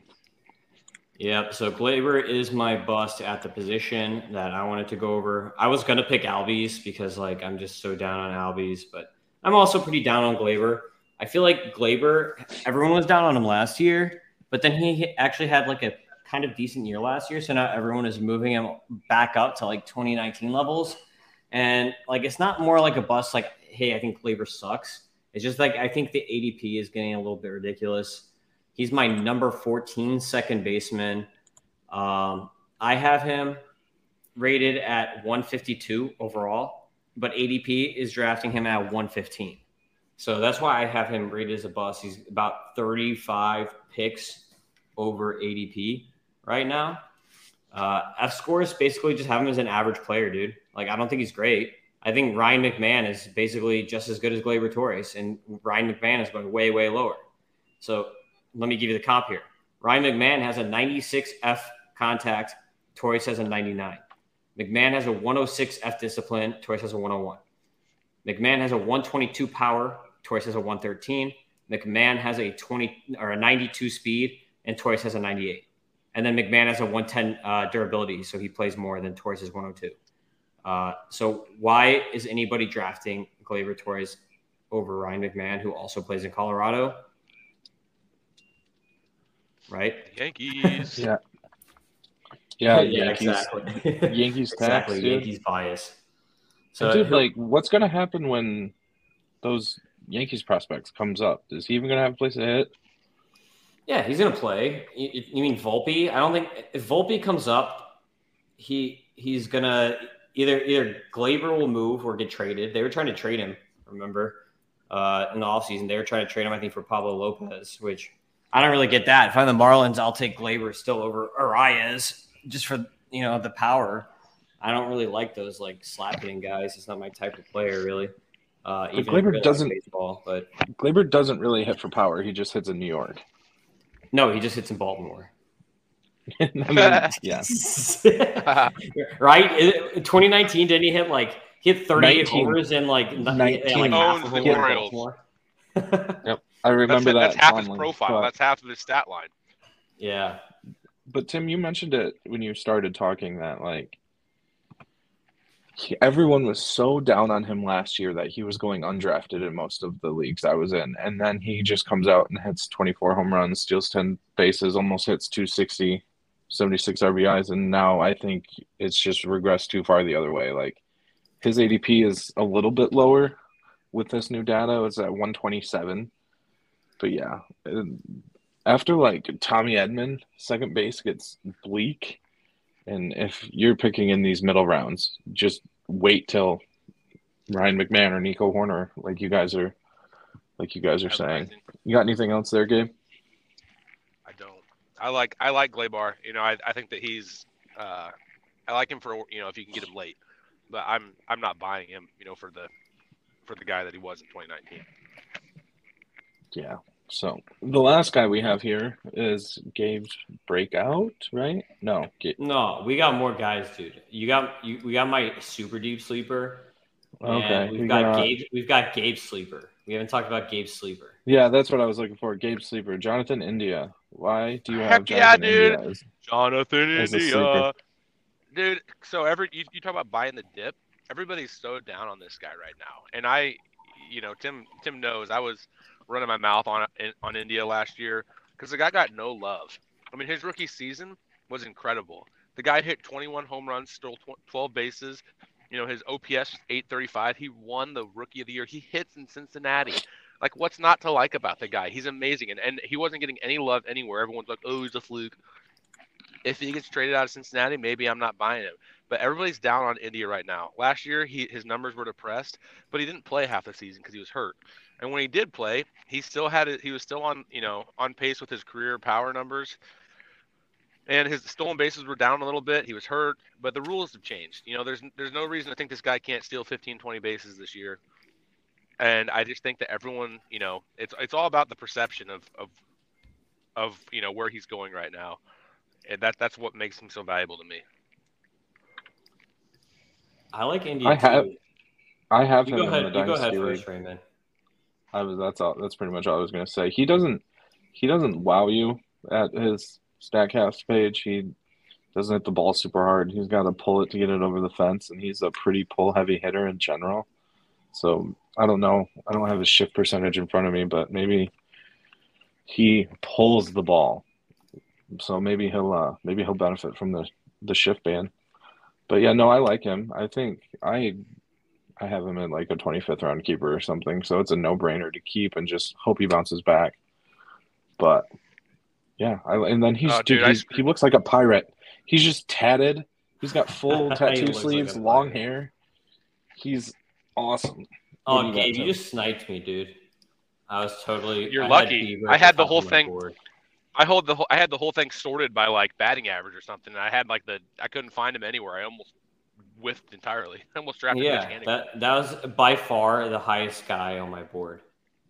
A: Yep. So Gleyber is my bust at the position that I wanted to go over. I was gonna pick Albies because like I'm just so down on Albies, but I'm also pretty down on Gleyber. I feel like Gleyber, everyone was down on him last year, but then he actually had like a kind of decent year last year. So now everyone is moving him back up to like 2019 levels. And like it's not more like a bust like, hey, I think Gleyber sucks. It's just like I think the ADP is getting a little bit ridiculous. He's my number 14 second baseman. Um, I have him rated at 152 overall, but ADP is drafting him at 115. So that's why I have him rated as a bust. He's about 35 picks over ADP right now. Uh, F scores basically just have him as an average player, dude. Like, I don't think he's great. I think Ryan McMahon is basically just as good as Gleyber Torres, and Ryan McMahon is going way, way lower. So let me give you the comp here. Ryan McMahon has a 96 F contact, Torres has a 99. McMahon has a 106 F discipline, Torres has a 101. McMahon has a 122 power, Torres has a 113. McMahon has a 20 or a 92 speed, and Torres has a 98. And then McMahon has a 110 uh, durability, so he plays more than Torres is 102. Uh, so why is anybody drafting Gleyber Torres over Ryan McMahon, who also plays in Colorado? Right?
C: Yankees. (laughs)
B: Yeah. Yeah,
A: yeah,
B: Yankees.
A: exactly. (laughs)
B: Yankees tax,
A: exactly. Yankees bias.
B: So,
A: So
B: dude, like, what's gonna happen when those Yankees prospects comes up? Is he even gonna have a place to hit?
A: Yeah, he's gonna play. You, you mean Volpe? I don't think if Volpe comes up, he he's gonna either either Gleyber will move or get traded. They were trying to trade him. Remember, uh, in the offseason, they were trying to trade him. I think for Pablo Lopez, which I don't really get that. If I'm the Marlins, I'll take Gleyber still over Arraez just for you know the power. I don't really like those like slap hitting guys. It's not my type of player, really. Uh, even
B: Gleyber
A: really
B: doesn't-
A: baseball, but
B: Gleyber doesn't really hit for power. He just hits in New York.
A: No, he just hits in Baltimore. (laughs)
B: I mean, (laughs) yeah. (laughs)
A: right? 2019, didn't he hit like he hit 38
B: 19.
A: homers in like, n- and, like
B: 19.
A: half of
C: Owns
A: them
C: the
A: were
C: Orioles.
A: Baltimore?
B: I
C: That's,
B: remember that.
C: that's half his profile.
B: but-
C: That's half of his stat line.
A: yeah,
B: But Tim, you mentioned it when you started talking that like he- everyone was so down on him last year that he was going undrafted in most of the leagues I was in, and then he just comes out and hits 24 home runs, steals 10 bases, almost hits 260, 76 RBIs, and now I think it's just regressed too far the other way. Like his ADP is a little bit lower with this new data. It's at 127. but yeah, after like Tommy Edman, second base gets bleak, and if you're picking in these middle rounds, just wait till Ryan McMahon or Nico Hoerner, like you guys are, like you guys are saying. You got anything else there, Gabe?
C: I don't. I like I like Gleyber. You know, I, I think that he's uh, I like him for you know if you can get him late, but I'm I'm not buying him. You know, for the for the guy that he was in 2019.
B: Yeah. So the last guy we have here is Gabe's breakout, right? No, Gabe.
A: No, we got more guys, dude. You got you. We got my super deep sleeper.
B: Okay,
A: we've got,
B: got-
A: Gabe. We've got Gabe sleeper. We haven't talked about Gabe sleeper.
B: Yeah, that's what I was looking for. Gabe Sleeper, Jonathan India. Why do you have
C: Heck yeah,
B: Jonathan
C: dude.
B: India? As,
C: Jonathan
B: As
C: India, dude. So every you, you talk about buying the dip. Everybody's so down on this guy right now, and I, you know, Tim Tim knows I was running my mouth on on India last year because the guy got no love. I mean, his rookie season was incredible. The guy hit 21 home runs, stole 12 bases. You know, his OPS 835. He won the rookie of the year. He hits in Cincinnati. Like, what's not to like about the guy? He's amazing, and, and he wasn't getting any love anywhere. Everyone's like, oh, he's a fluke. If he gets traded out of Cincinnati, maybe I'm not buying him. But everybody's down on India right now. Last year, he his numbers were depressed, but he didn't play half the season because he was hurt. And when he did play, he still had it. He was still on, you know, on pace with his career power numbers. And his stolen bases were down a little bit. He was hurt, but the rules have changed. You know, there's there's no reason to think this guy can't steal 15, 20 bases this year. And I just think that everyone, you know, it's it's all about the perception of of of you know where he's going right now, and that that's what makes him so valuable to me.
A: I like India.
B: I have
A: too.
B: I have
A: You
B: him
A: go ahead.
B: in
A: You
B: the
A: go ahead
B: dynasty league.
A: first, Raymond.
B: I was that's all that's pretty much all I was gonna say. He doesn't he doesn't wow you at his Statcast page. He doesn't hit the ball super hard. He's got to pull it to get it over the fence, and he's a pretty pull heavy hitter in general. So I don't know. I don't have his shift percentage in front of me, but maybe he pulls the ball. So maybe he'll uh, maybe he'll benefit from the the shift ban. But yeah, no, I like him. I think I I have him in like a 25th round keeper or something. So it's a no brainer to keep and just hope he bounces back. But yeah, I, and then he's
C: Oh,
B: dude,
C: dude,
B: he's,
C: screwed-
B: he looks like a pirate. He's just tatted. He's got full (laughs) tattoo
A: looks like
B: sleeves, long hair. He's awesome.
A: Oh,
B: What do you
A: you just sniped me, dude. I was totally.
C: You're
A: I
C: lucky.
A: Bieber
C: I had the whole thing-
A: board.
C: I hold the whole, I had the whole thing sorted by like batting average or something. And I had like the I couldn't find him anywhere. I almost whiffed entirely. I (laughs) almost drafted
A: Yeah, that that was by far the highest guy on my board,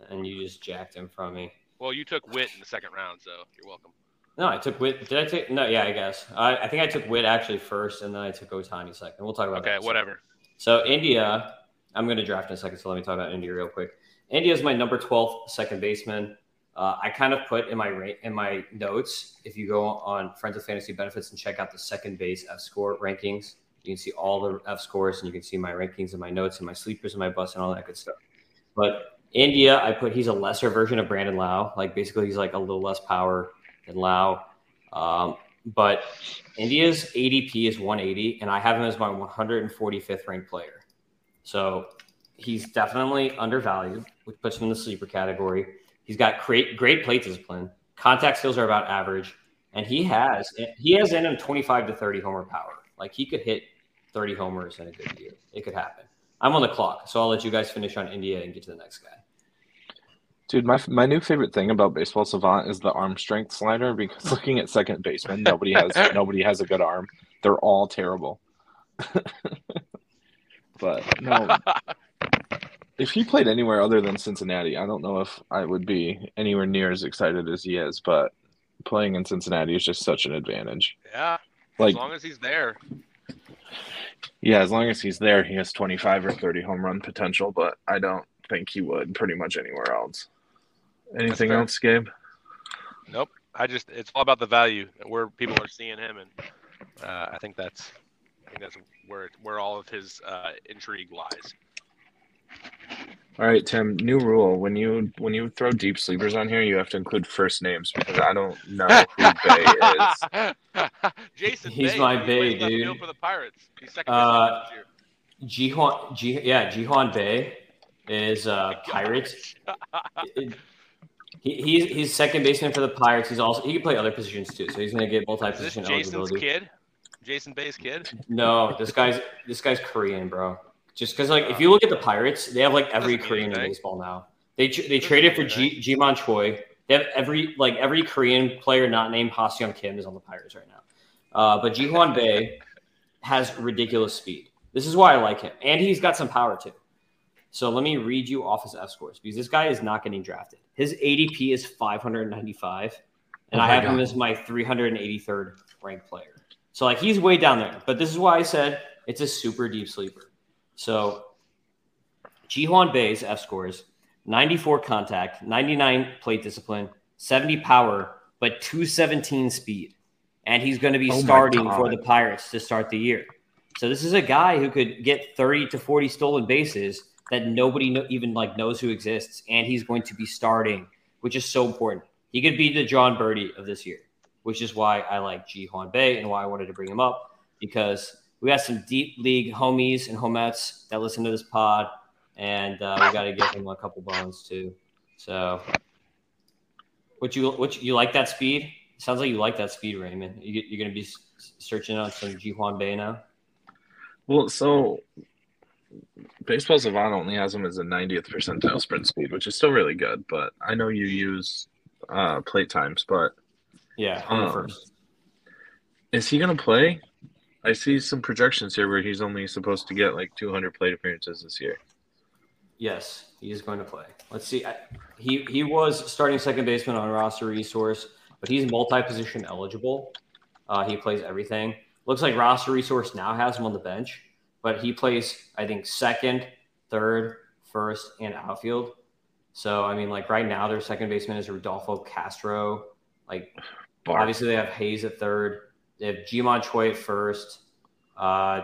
A: and you just jacked him from me.
C: Well, you took Witt in the second round, so you're welcome.
A: No, I took Witt. Did I take? No, yeah, I guess. I, I think I took Witt actually first, and then I took Ohtani second. We'll talk about that.
C: Okay,
A: a second.
C: whatever.
A: So India, I'm going to draft in a second. So let me talk about India real quick. India is my number 12 second baseman. Uh, I kind of put in my ra- in my notes. If you go on Friends of Fantasy Benefits and check out the second base F score rankings, you can see all the F scores and you can see my rankings and my notes and my sleepers and my busts and all that good stuff. But India, I put he's a lesser version of Brandon Lowe. Like basically, he's like a little less power than Lowe. Um, but India's ADP is 180, and I have him as my 145th ranked player. So he's definitely undervalued, which puts him in the sleeper category. He's got great great plate discipline. Contact skills are about average, and he has he has in him 25 to 30 homer power. Like he could hit 30 homers in a good year. It could happen. I'm on the clock, so I'll let you guys finish on India and get to the next guy.
B: Dude, my my new favorite thing about Baseball Savant is the arm strength slider because (laughs) looking at second baseman, nobody has (laughs) nobody has a good arm. They're all terrible. (laughs) but no, if he played anywhere other than Cincinnati, I don't know if I would be anywhere near as excited as he is. But playing in Cincinnati is just such an advantage.
C: Yeah,
B: Like,
C: as long as he's there.
B: Yeah, as long as he's there, he has 25 or 30 home run potential. But I don't think he would pretty much anywhere else. Anything else, Gabe?
C: Nope. I just it's all about the value where people are seeing him, and uh, I think that's I think that's where where all of his uh, intrigue lies.
B: All right, Tim. New rule: when you when you throw deep sleepers on here, you have to include first names because I don't know who (laughs) Bay is. (laughs)
C: Jason,
A: He's
C: Bay,
A: my Bay,
C: plays left
A: dude.
C: field for the Pirates. He's second
A: Uh,
C: base this year.
A: Ji-hwan, Ji, yeah, Ji-hwan Bae is uh, (laughs) Pirates. He, he's he's second baseman for the Pirates. He's also he can play other positions too, so he's going to get multi
C: Is this
A: position
C: Jason's
A: eligibility.
C: kid? Jason Bay's kid?
A: No, this guy's this guy's Korean, bro. Just because like if you look at the Pirates, they have like every Korean in baseball now. They tr- they traded for G Ji-Man Choi. They have every like every Korean player not named Ha-seong Kim is on the Pirates right now. Uh, but Ji-hwan Bae (laughs) has ridiculous speed. This is why I like him, and he's got some power too. So let me read you off his F scores because this guy is not getting drafted. His ADP is 595, and
B: Oh
A: I have him as my 383rd ranked player. So like he's way down there. But this is why I said it's a super deep sleeper. So Ji-hwan Bae's F scores 94 contact, 99 plate discipline, 70 power, but 217 speed. And he's going to be
B: Oh
A: starting for the Pirates to start the year. So this is a guy who could get 30 to 40 stolen bases that nobody even like knows who exists and he's going to be starting, which is so important. He could be the Jon Berti of this year, which is why I like Ji-hwan Bae and why I wanted to bring him up because we got some deep league homies and homettes that listen to this pod, and uh, we got to give them a couple bones too. So, what you what you, you like that speed? Sounds like you like that speed, Raymond. You, you're going to be searching on some Ji-hwan Bae now.
B: Well, so Baseball Savant only has him as a 90th percentile sprint speed, which is still really good. But I know you use uh, plate times, but
A: Yeah,
B: Um,
A: first.
B: is he going to play? I see some projections here where he's only supposed to get like 200 plate appearances this year.
A: Yes, he is going to play. Let's see. I, he he was starting second baseman on roster resource, but he's multi-position eligible. Uh, he plays everything. Looks like roster resource now has him on the bench, but he plays I think second, third, first, and outfield. So I mean, like right now, their second baseman is Rodolfo Castro. Like. Obviously, they have Hayes at third. They have Ji-Man Choi at first. Uh,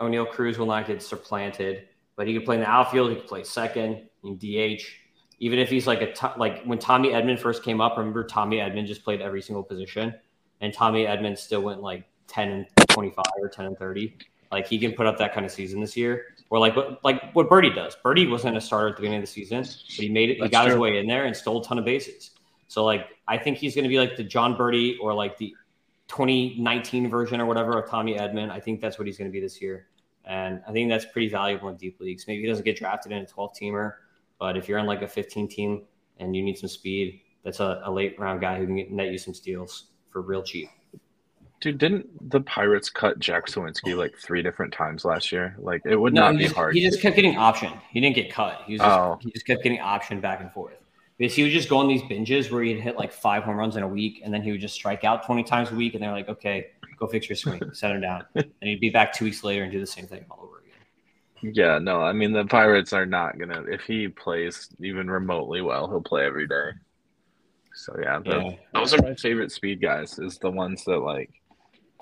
A: Oneil Cruz will not get supplanted, but he could play in the outfield. He could play second in DH. Even if he's like a to- like when Tommy Edman first came up, remember Tommy Edman just played every single position, and Tommy Edman still went like ten and twenty five or ten and thirty. Like he can put up that kind of season this year, or like what like what Berti does. Berti wasn't a starter at the beginning of the season, but he made it. He
B: That's
A: got his way in there and stole a ton of bases. So like I think he's going to be like the Jon Berti or like the 2019 version or whatever of Tommy Edman. I think that's what he's going to be this year, and I think that's pretty valuable in deep leagues. Maybe he doesn't get drafted in a 12 teamer, but if you're in like a 15 team and you need some speed, that's a, a late round guy who can get, net you some steals for real cheap.
B: Dude, didn't the Pirates cut Jack Suwinski like three different times last year? Like it would
A: No,
B: not be
A: just,
B: hard.
A: he just kept getting optioned. He didn't get cut. He was just,
B: Oh.
A: he just kept getting optioned back and forth. Because he would just go on these binges where he'd hit like five home runs in a week, and then he would just strike out 20 times a week, and they're like, okay, go fix your swing, (laughs) set him down. And he'd be back two weeks later and do the same thing all over again.
B: Yeah, no, I mean the Pirates are not gonna. If he plays even remotely well, he'll play every day. So yeah, the,
A: Yeah.
B: those are my favorite speed guys. Is the ones that like,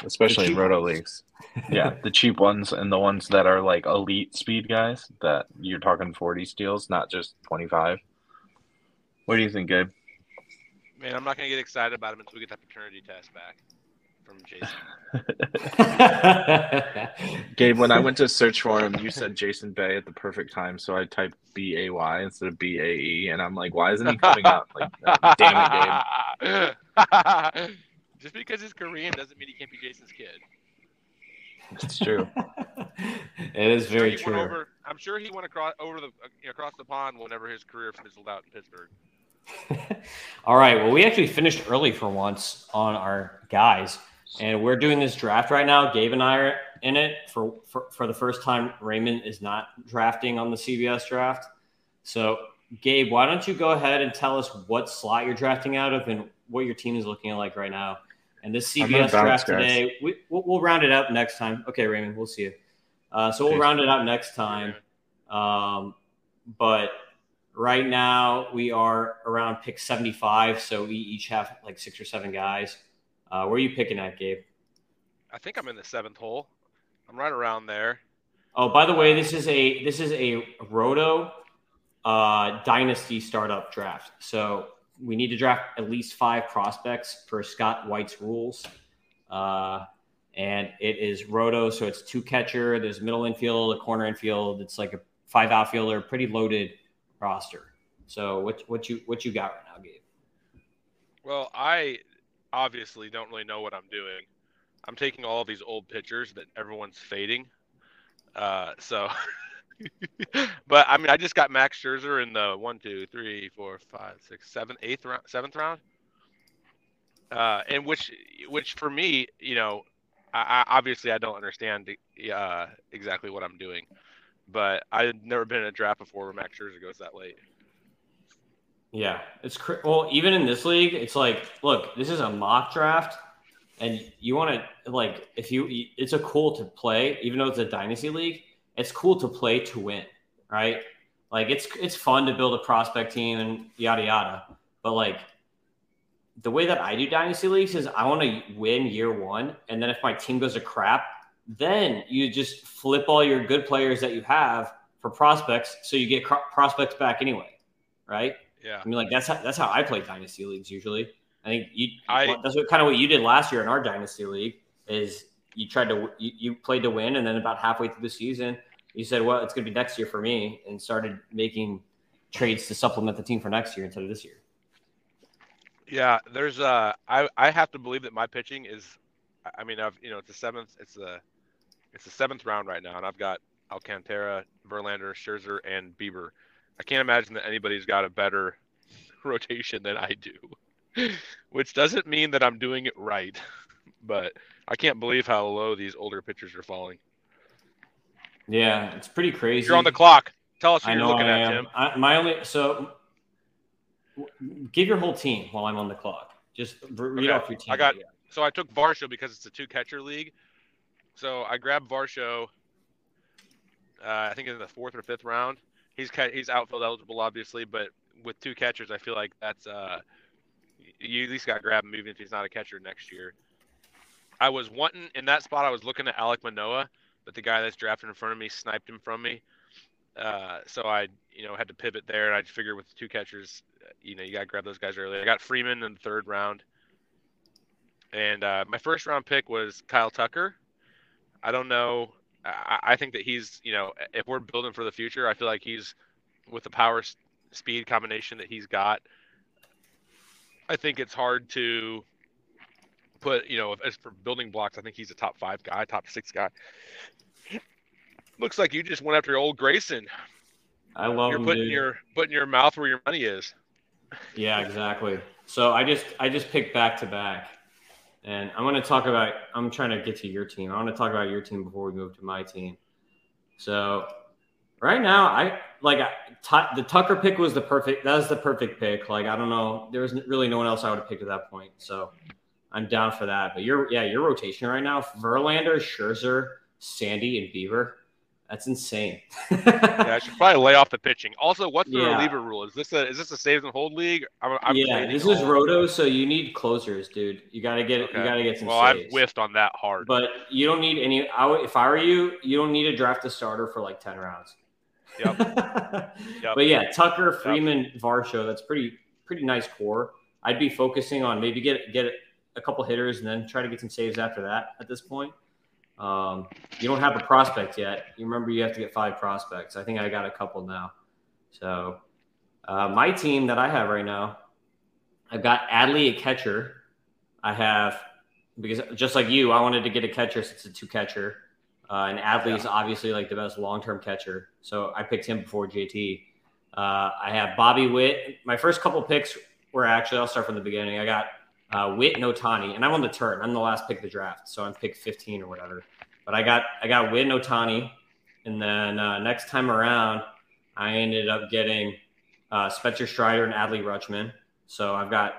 B: especially in roto
A: ones.
B: leagues. Yeah, (laughs) the cheap ones and the ones that are like elite speed guys. That you're talking forty steals, not just twenty five. What do you think, Gabe?
C: Man, I'm not gonna get excited about him until we get that paternity test back from Jason. (laughs) (laughs)
B: Gabe, when I went to search for him, you said Jason Bay at the perfect time, so I typed B A Y instead of B A E, and I'm like, why isn't he coming up? Like, (laughs) damn it, Gabe.
C: Just because he's Korean doesn't mean he can't be Jason's kid.
B: It's true. (laughs)
A: it is
C: I'm sure
A: very true.
C: Over, I'm sure he went across over the across the pond whenever his career fizzled out in Pittsburgh. (laughs)
A: All right. Well, we actually finished early for once on our guys, and we're doing this draft right now. Gabe and I are in it for, for, for the first time. Raymond is not drafting on the CBS draft. So, Gabe, why don't you go ahead and tell us what slot you're drafting out of and what your team is looking like right now? And this
B: I'm
A: CBS draft
B: guys.
A: today, we, we'll, we'll round it up next time. Okay, Raymond, we'll see you. Uh, so we'll
B: Peace.
A: round it out next time. Um, but right now we are around pick 75 so we each have like six or seven guys uh, where are you picking at gabe
C: I think I'm in the seventh hole. I'm right around there.
A: oh by the way this is a this is a roto uh, dynasty startup draft so we need to draft at least five prospects per scott white's rules uh, and it is roto so it's two catcher there's middle infield a corner infield it's like a five outfielder pretty loaded roster so what what you what you got right now gabe
C: Well, I obviously don't really know what I'm doing. I'm taking all these old pictures that everyone's fading. Uh, so, (laughs) (laughs) but I mean, I just got Max Scherzer in the one, two, three, four, five, six, seven, eighth round, seventh round. Uh, and which, which for me, you know, I, I obviously I don't understand uh, exactly what I'm doing, but I've never been in a draft before where Max Scherzer goes that late.
A: Yeah, it's cr- well, even in this league, it's like, look, this is a mock draft, and you want to like, if you, it's a cool to play, even though it's a dynasty league, it's cool to play to win, right? Like, it's it's fun to build a prospect team and yada yada, but like, the way that I do dynasty leagues is I want to win year one, and then if my team goes to crap, then you just flip all your good players that you have for prospects, so you get cro- prospects back anyway, right?
C: Yeah.
A: I mean, like that's how that's how I play dynasty leagues usually. I think you
C: I-
A: that's what kind of what you did last year in our dynasty league is you tried to you, you played to win, and then about halfway through the season, you said, "Well, it's going to be next year for me," and started making trades to supplement the team for next year instead of this year.
C: Yeah, there's uh I I have to believe that my pitching is I mean I've you know it's the seventh it's the it's the seventh round right now and I've got Alcantara, Verlander, Scherzer, and Bieber. I can't imagine that anybody's got a better (laughs) rotation than I do. (laughs) Which doesn't mean that I'm doing it right, (laughs) but I can't believe how low these older pitchers are falling.
A: Yeah, it's pretty crazy.
C: You're on the clock. Tell us who
A: I
C: you're
A: know
C: looking
A: I
C: at,
A: am.
C: Tim.
A: I, my only so give your whole team while I'm on the clock. Just read
C: Okay,
A: off your team.
C: I got- So I took Varsho because it's a two catcher league. So I grabbed Varsho. Uh, I think in the fourth or fifth round. He's he's outfield eligible, obviously, but with two catchers, I feel like that's uh, you at least got to grab him even if he's not a catcher next year. I was wanting in that spot. I was looking at Alek Manoah, but the guy that's drafted in front of me sniped him from me. Uh, so I, you know, had to pivot there, and I figured with two catchers, you know, you got to grab those guys early. I got Freeman in the third round. And uh, my first round pick was Kyle Tucker. I don't know. I, I think that he's, you know, if we're building for the future, I feel like he's with the power speed combination that he's got. I think it's hard to put, you know, as for building blocks, I think he's a top five guy, top six guy. Looks like you just went after old Grayson.
A: I love
C: You're
A: him,
C: putting
A: dude.
C: your putting your mouth where your money is.
A: Yeah, exactly. So I just I just picked back to back, and I want to talk about. I'm trying to get to your team. I want to talk about your team before we move to my team. So right now, I like I, the Tucker pick was the perfect. That was the perfect pick. Like I don't know, there was really no one else I would have picked at that point. So I'm down for that. But your yeah, your rotation right now: Verlander, Scherzer, Sandy, and Bieber. That's insane. (laughs)
C: Yeah, I should probably lay off the pitching. Also, what's the
A: Yeah.
C: reliever rule? Is this a is this a saves and hold league? I'm, I'm
A: yeah, this is Roto, so you need closers, dude. You gotta get
C: Okay.
A: you gotta get some
C: Well, I've
A: saves.
C: whiffed on that hard.
A: But you don't need any. I would, if I were you, you don't need to draft a starter for like ten rounds.
C: Yep. (laughs) Yep.
A: But yeah, Tucker, Freeman, Varsho. That's pretty pretty nice core. I'd be focusing on maybe get get a couple hitters and then try to get some saves after that. At this point, um, you don't have a prospect yet. You remember you have to get five prospects. I think I got a couple now. So uh, my team that I have right now, I've got Adley a catcher. I have because just like you, I wanted to get a catcher since it's a two catcher. Uh, and Adley is obviously like the best long term catcher. So I picked him before JT. Uh, I have Bobby Witt. My first couple picks were actually, I'll start from the beginning. I got uh, Witt and Ohtani, and I'm on the turn. I'm the last pick of the draft. So I'm pick 15 or whatever. But I got I got Witt and Ohtani. And then uh, next time around, I ended up getting uh, Spencer Strider and Adley Rutschman. So I've got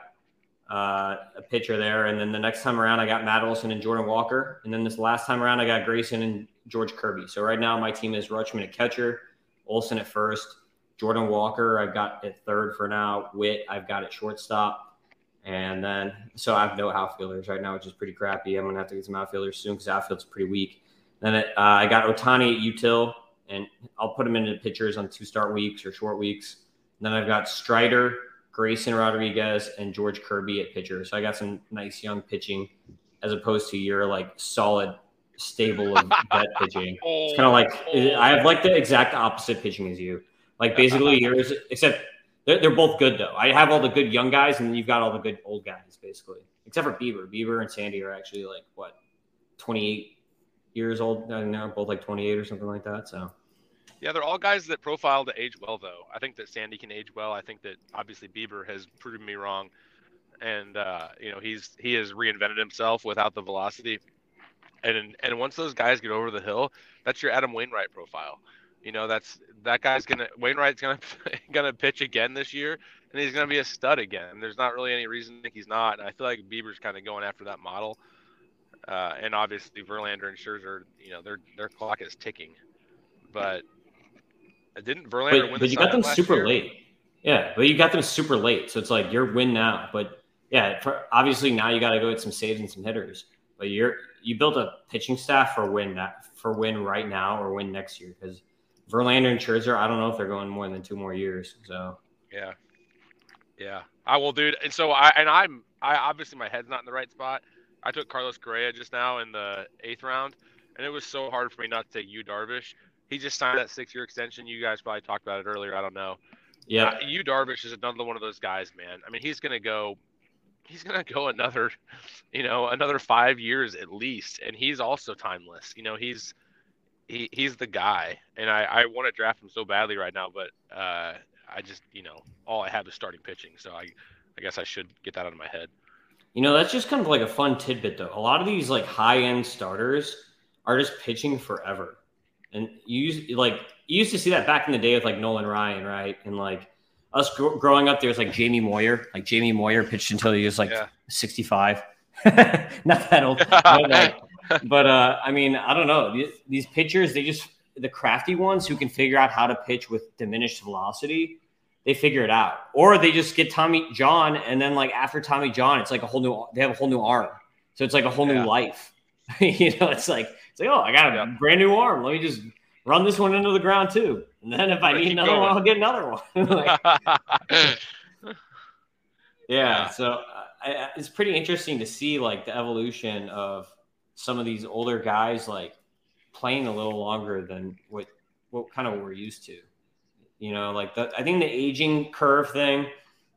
A: uh, a pitcher there. And then the next time around, I got Matt Olson and Jordan Walker. And then this last time around, I got Grayson and George Kirby. So right now, my team is Rutschman at catcher, Olson at first, Jordan Walker, I've got at third for now. Witt, I've got at shortstop. And then, so I have no outfielders right now, which is pretty crappy. I'm to have to get some outfielders soon because outfield's pretty weak. Then it, uh, I got Ohtani at util, and I'll put him into pitchers on two start weeks or short weeks. And then I've got Strider, Grayson Rodriguez, and George Kirby at pitcher. So I got some nice young pitching as opposed to your like solid stable of (laughs) vet pitching. It's kind of like I have like the exact opposite pitching as you. Like basically yours, except They're, they're both good though. I have all the good young guys, and you've got all the good old guys basically, except for Bieber. Bieber and Sandy are actually like what, twenty eight years old. now, both like twenty eight or something like that. So.
C: Yeah, they're all guys that profile to age well, though. I think that Sandy can age well. I think that obviously Bieber has proven me wrong, and uh, you know he's he has reinvented himself without the velocity, and and once those guys get over the hill, that's your Adam Wainwright profile. You know, that's that guy's gonna Wainwright's gonna (laughs) gonna pitch again this year, and he's gonna be a stud again. There's not really any reason he's not. I feel like Bieber's kind of going after that model, uh, and obviously Verlander and Scherzer, you know, their their clock is ticking. But I didn't Verlander
A: but,
C: win?
A: But you got them super year? late. Yeah, but you got them super late, so it's like you're win now. But yeah, for, obviously now you got to go get some saves and some hitters. But you're you built a pitching staff for win that for win right now or win next year because Verlander and Scherzer, I don't know if they're going more than two more years. So
C: yeah, yeah, I will, dude. And so I and I'm I obviously my head's not in the right spot. I took Carlos Correa just now in the eighth round, and it was so hard for me not to take Yu Darvish. He just signed that six-year extension. You guys probably talked about it earlier. I don't know.
A: Yeah, uh,
C: Yu Darvish is another one of those guys, man. I mean, he's gonna go. He's gonna go another, (laughs) you know, another five years at least, and he's also timeless. You know, he's he, he's the guy, and I, I want to draft him so badly right now, but uh, I just you know all I have is starting pitching, so I I guess I should get that out of my head.
A: You know, that's just kind of like a fun tidbit though. A lot of these like high end starters are just pitching forever, and you used, like you used to see that back in the day with like Nolan Ryan, right? And like us gr- growing up, there's like Jamie Moyer. Like Jamie Moyer pitched until he was like yeah. 65. (laughs) Not that old. but, like, but uh, I mean, I don't know. These, pitchers, they just the crafty ones who can figure out how to pitch with diminished velocity, they figure it out. Or they just get Tommy John, and then like after Tommy John, it's like a whole new. They have a whole new arm, so it's like a whole yeah. new life. (laughs) you know, it's like it's like oh, I got a yeah. brand new arm. Let me just run this one into the ground too, and then if I need another going. one, I'll get another one. (laughs) like, (laughs) yeah, yeah, so uh, I, it's pretty interesting to see like the evolution of some of these older guys like playing a little longer than what what kind of we're used to. You know, like the, I think the aging curve thing.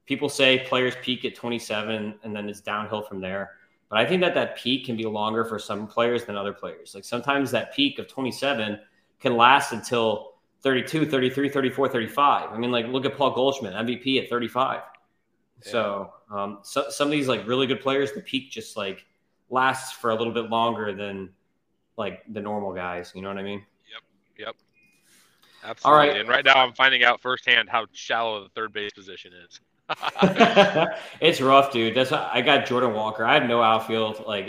A: People say players peak at 27 and then it's downhill from there. But I think that that peak can be longer for some players than other players. Like sometimes that peak of 27 can last until 32, 33, 34, 35. I mean, like look at Paul Goldschmidt, MVP at 35. Yeah. So, um, so some of these like really good players, the peak just like lasts for a little bit longer than like the normal guys. You know what I mean?
C: Yep. Yep. Absolutely. All right. And right now, I'm finding out firsthand how shallow the third base position is. (laughs) (laughs)
A: it's rough, dude. That's I got Jordan Walker. I have no outfield. Like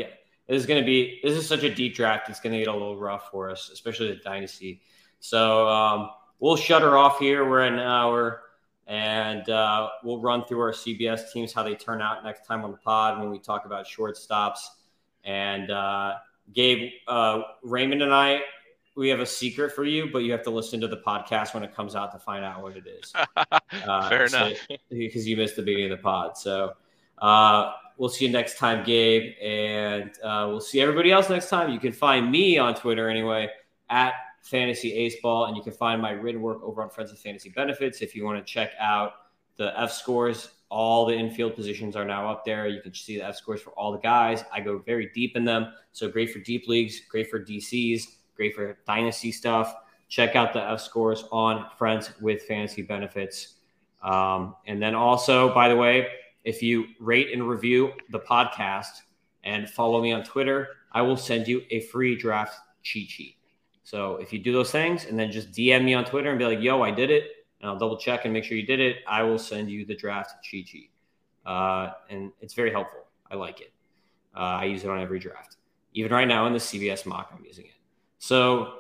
A: this is going to be this is such a deep draft. It's going to get a little rough for us, especially the dynasty. So um, we'll shut her off here. We're at an hour, and uh, we'll run through our CBS teams how they turn out next time on the pod when we talk about shortstops and uh, Gabe, uh, Raymond, and I, we have a secret for you, but you have to listen to the podcast when it comes out to find out what it is. (laughs)
C: Uh, Fair so, enough. (laughs)
A: Because you missed the beginning of the pod. So uh, we'll see you next time, Gabe. And uh, we'll see everybody else next time. You can find me on Twitter anyway at Fantasy Ace Ball, and you can find my written work over on Friends of Fantasy Benefits if you want to check out the F scores all the infield positions are now up there. You can see the F scores for all the guys. I go very deep in them. So great for deep leagues, great for DCs, great for dynasty stuff. Check out the F scores on Friends with Fantasy Benefits. Um, and then also, by the way, if you rate and review the podcast and follow me on Twitter, I will send you a free draft cheat sheet. So if you do those things and then just DM me on Twitter and be like, yo, I did it, and I'll double check and make sure you did it, I will send you the draft cheat sheet. Uh, and it's very helpful. I like it. Uh, I use it on every draft. Even right now in the CBS mock, I'm using it. So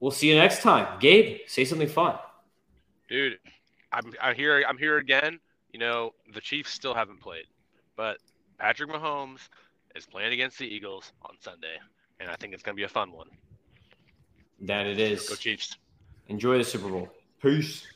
A: we'll see you next time. Gabe, say something fun.
C: Dude, I'm, I'm here. I'm here again. You know, the Chiefs still haven't played, but Patrick Mahomes is playing against the Eagles on Sunday, and I think it's going to be a fun one.
A: That it is.
C: Go Chiefs.
A: Enjoy the Super Bowl. Peace.